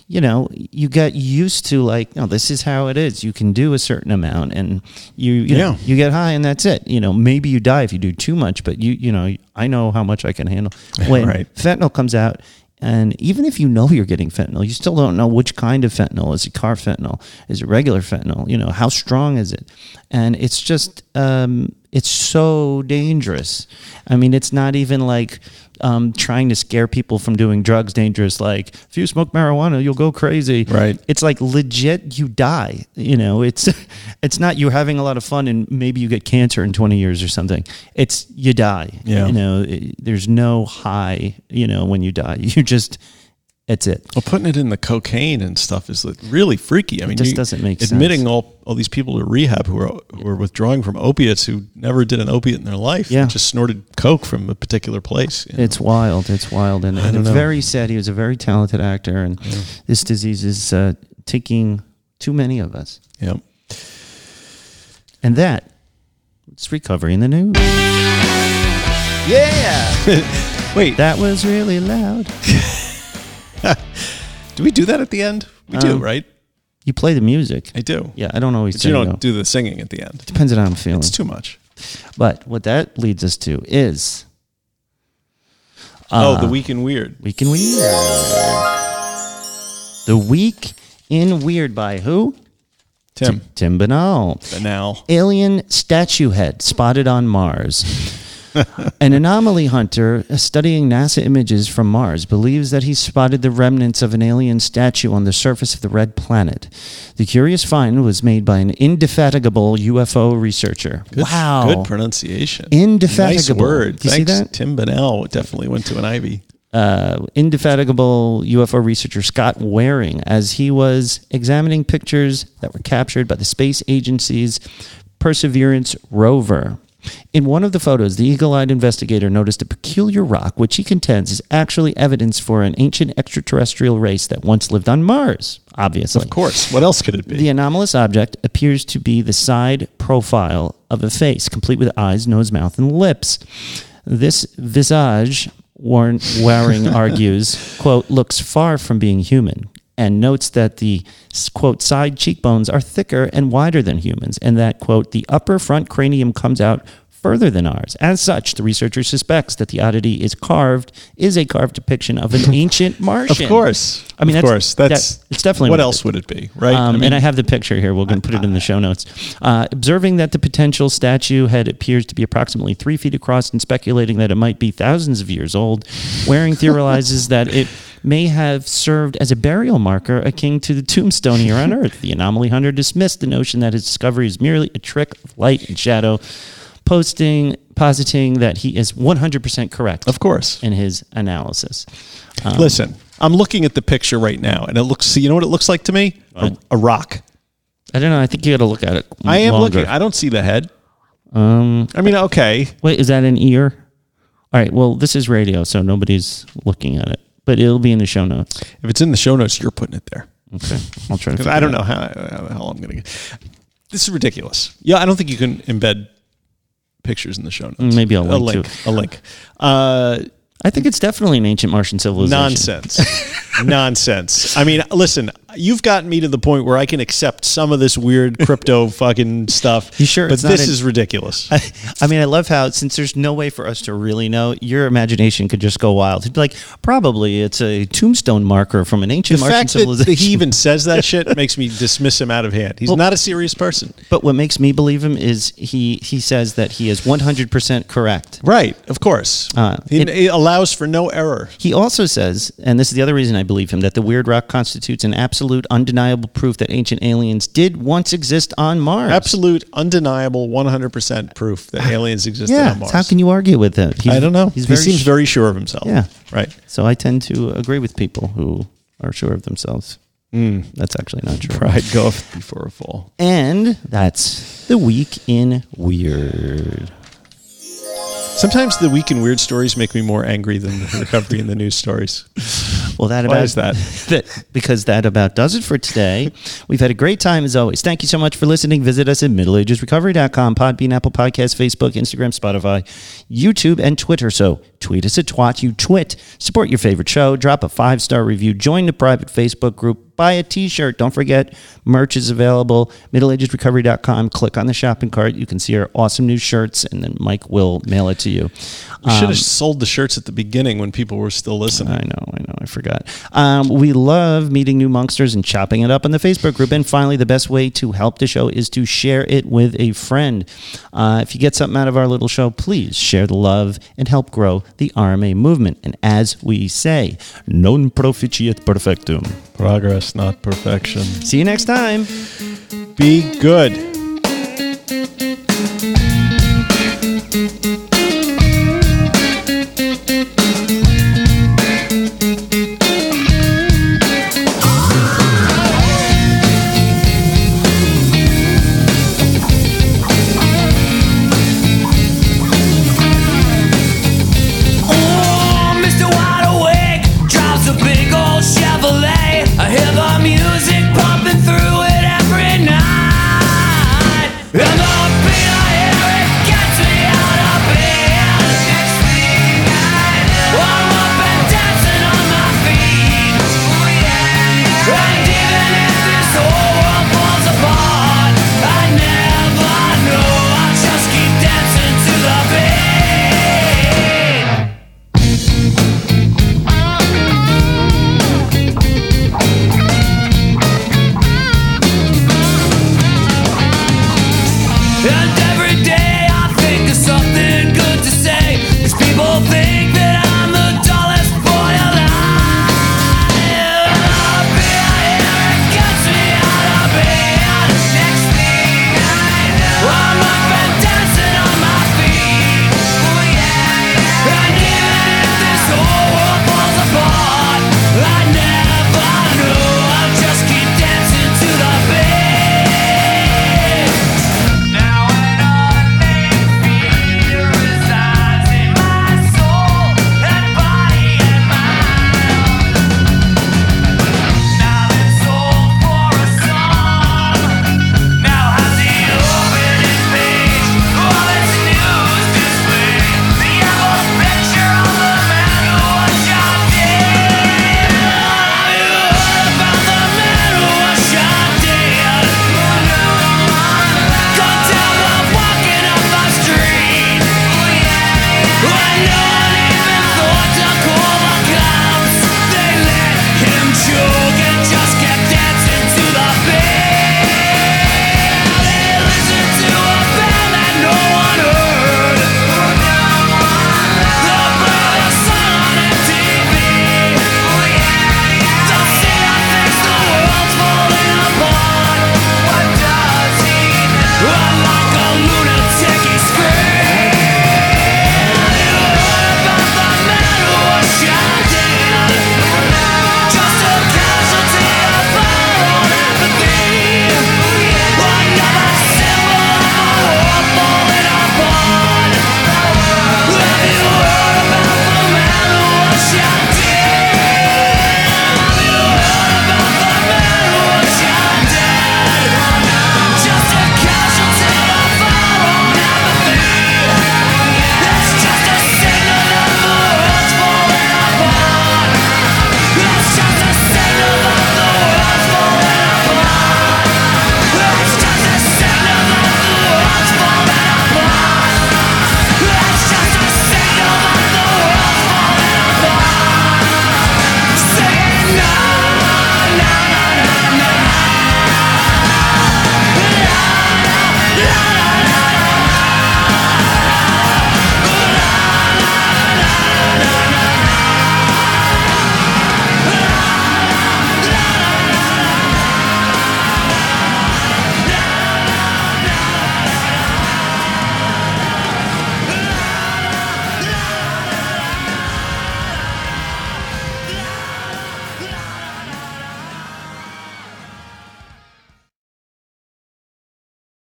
you know you got used to like no this is how it is. You can do a certain amount and you you know, you get high and that's it. You know maybe you die if you do too much but you you know i know how much i can handle. [laughs] When Right. fentanyl comes out and even if you know you're getting fentanyl you still don't know which kind of fentanyl. Is it carfentanil? Is it regular fentanyl? You know how strong is it? And it's just um, it's so dangerous. I mean it's not even like um, trying to scare people from doing drugs dangerous like if you smoke marijuana you'll go crazy. Right. it's like legit you die you know? It's [laughs] it's not you're having a lot of fun and maybe you get cancer in 20 years or something. It's you die Yeah. you know? It- there's no high you know when you die. [laughs] You just it's it Well, putting it in the cocaine and stuff is really freaky. I mean, it just doesn't make admitting sense. all all these people to rehab who are who are withdrawing from opiates who never did an opiate in their life. Yeah. just snorted coke from a particular place. you know. it's wild it's wild and, and it's know. very sad he was a very talented actor and this disease is uh, taking too many of us yeah. and that It's recovery in the news. Yeah. [laughs] Wait, That was really loud. [laughs] [laughs] do we do that at the end? We do, Um, right? You play the music. I do. Yeah, I don't always But sing, you don't though. do the singing at the end. Depends on how I'm feeling. It's too much. But what that leads us to is oh, the week in weird. Week in Weird. The Week in Weird by who? Tim. Tim Binnall. Binnall. Alien statue head spotted on Mars. [laughs] An anomaly hunter studying NASA images from Mars believes that he spotted the remnants of an alien statue on the surface of the red planet. The curious find was made by an indefatigable UFO researcher. Good, wow. Good pronunciation. Indefatigable. Nice word. You see Thanks. that? Tim Binnall definitely went to an Ivy. uh, indefatigable UFO researcher Scott Waring as he was examining pictures that were captured by the space agency's Perseverance rover. In one of the photos, the eagle eyed investigator noticed a peculiar rock, which he contends is actually evidence for an ancient extraterrestrial race that once lived on Mars, obviously. Of course. What else could it be? The anomalous object appears to be the side profile of a face, complete with eyes, nose, mouth, and lips. This visage, Warren, Waring [laughs] argues, quote, looks far from being human, and notes that the, quote, side cheekbones are thicker and wider than humans, and that, quote, the upper front cranium comes out further than ours. As such, the researcher suspects that the oddity is carved, is a carved depiction of an [laughs] ancient Martian. Of course. I mean, of that's- course. That's that- it's definitely what what it else would it be, right? um, and I have the picture here. We're going to put it in the show notes. Uh, observing that the potential statue head appears to be approximately three feet across and speculating that it might be thousands of years old, Waring theorizes that it may have served as a burial marker akin to the tombstone here on Earth. The anomaly hunter dismissed the notion that his discovery is merely a trick of light and shadow, posting, positing that he is 100% correct of course. in his analysis. Um, Listen, I'm looking at the picture right now, and it looks. You know what it looks like to me? A, a rock. I don't know. I think you got to look at it. I am longer. looking. I don't see the head. Um, I mean, okay. Wait, is that an ear? All right. Well, this is radio, so nobody's looking at it, but it'll be in the show notes. If it's in the show notes, you're putting it there. Okay, I'll try to. Because I don't know how, how the hell I'm going to get. This is ridiculous. Yeah, I don't think you can embed pictures in the show notes. Maybe I'll a link to link. it. A link. Uh, I think it's definitely an ancient Martian civilization. nonsense. [laughs] nonsense. I mean, listen, you've gotten me to the point where I can accept some of this weird [laughs] crypto fucking stuff. You sure But this an- is ridiculous. I, I mean, I love how since there's no way for us to really know, your imagination could just go wild. It'd be like, probably it's a tombstone marker from an the ancient Martian fact that civilization. he even says that shit [laughs] makes me dismiss him out of hand. He's not a serious person. but what makes me believe him is he he says that he is 100% correct. Right, of course. Uh, He- it- it allows for no error. He also says, and this is the other reason I believe him, that the weird rock constitutes an absolute, undeniable proof that ancient aliens did once exist on Mars. Absolute, undeniable, 100% proof that [laughs] aliens existed Yeah. on Mars. How can you argue with him? He's, I don't know. He seems sh- very sure of himself. Yeah. Right. So I tend to agree with people who are sure of themselves. Hmm. That's actually not true. Pride goeth before a fall. And that's the week in weird. Sometimes the week in weird stories make me more angry than the recovery in the news stories. Well, that Why about is that? [laughs] that because that about does it for today. We've had a great time as always. Thank you so much for listening. Visit us at middleagesrecovery.com, Podbean, Apple Podcast, Facebook, Instagram, Spotify, YouTube, and Twitter. So tweet us at twat you twit. Support your favorite show. Drop a five star review. Join the private Facebook group. Buy a T-shirt. Don't forget, merch is available. MiddleAgesRecovery.com. Click on the shopping cart. You can see our awesome new shirts, and then Mike will mail it to you. We should have sold the shirts at the beginning when people were still listening. I know, I know, I forgot. Um, we love meeting new monksters and chopping it up in the Facebook group. And finally, the best way to help the show is to share it with a friend. Uh, if you get something out of our little show, please share the love and help grow the RMA movement. And as we say, non proficiat perfectum. Progress, not perfection. See you next time. Be good.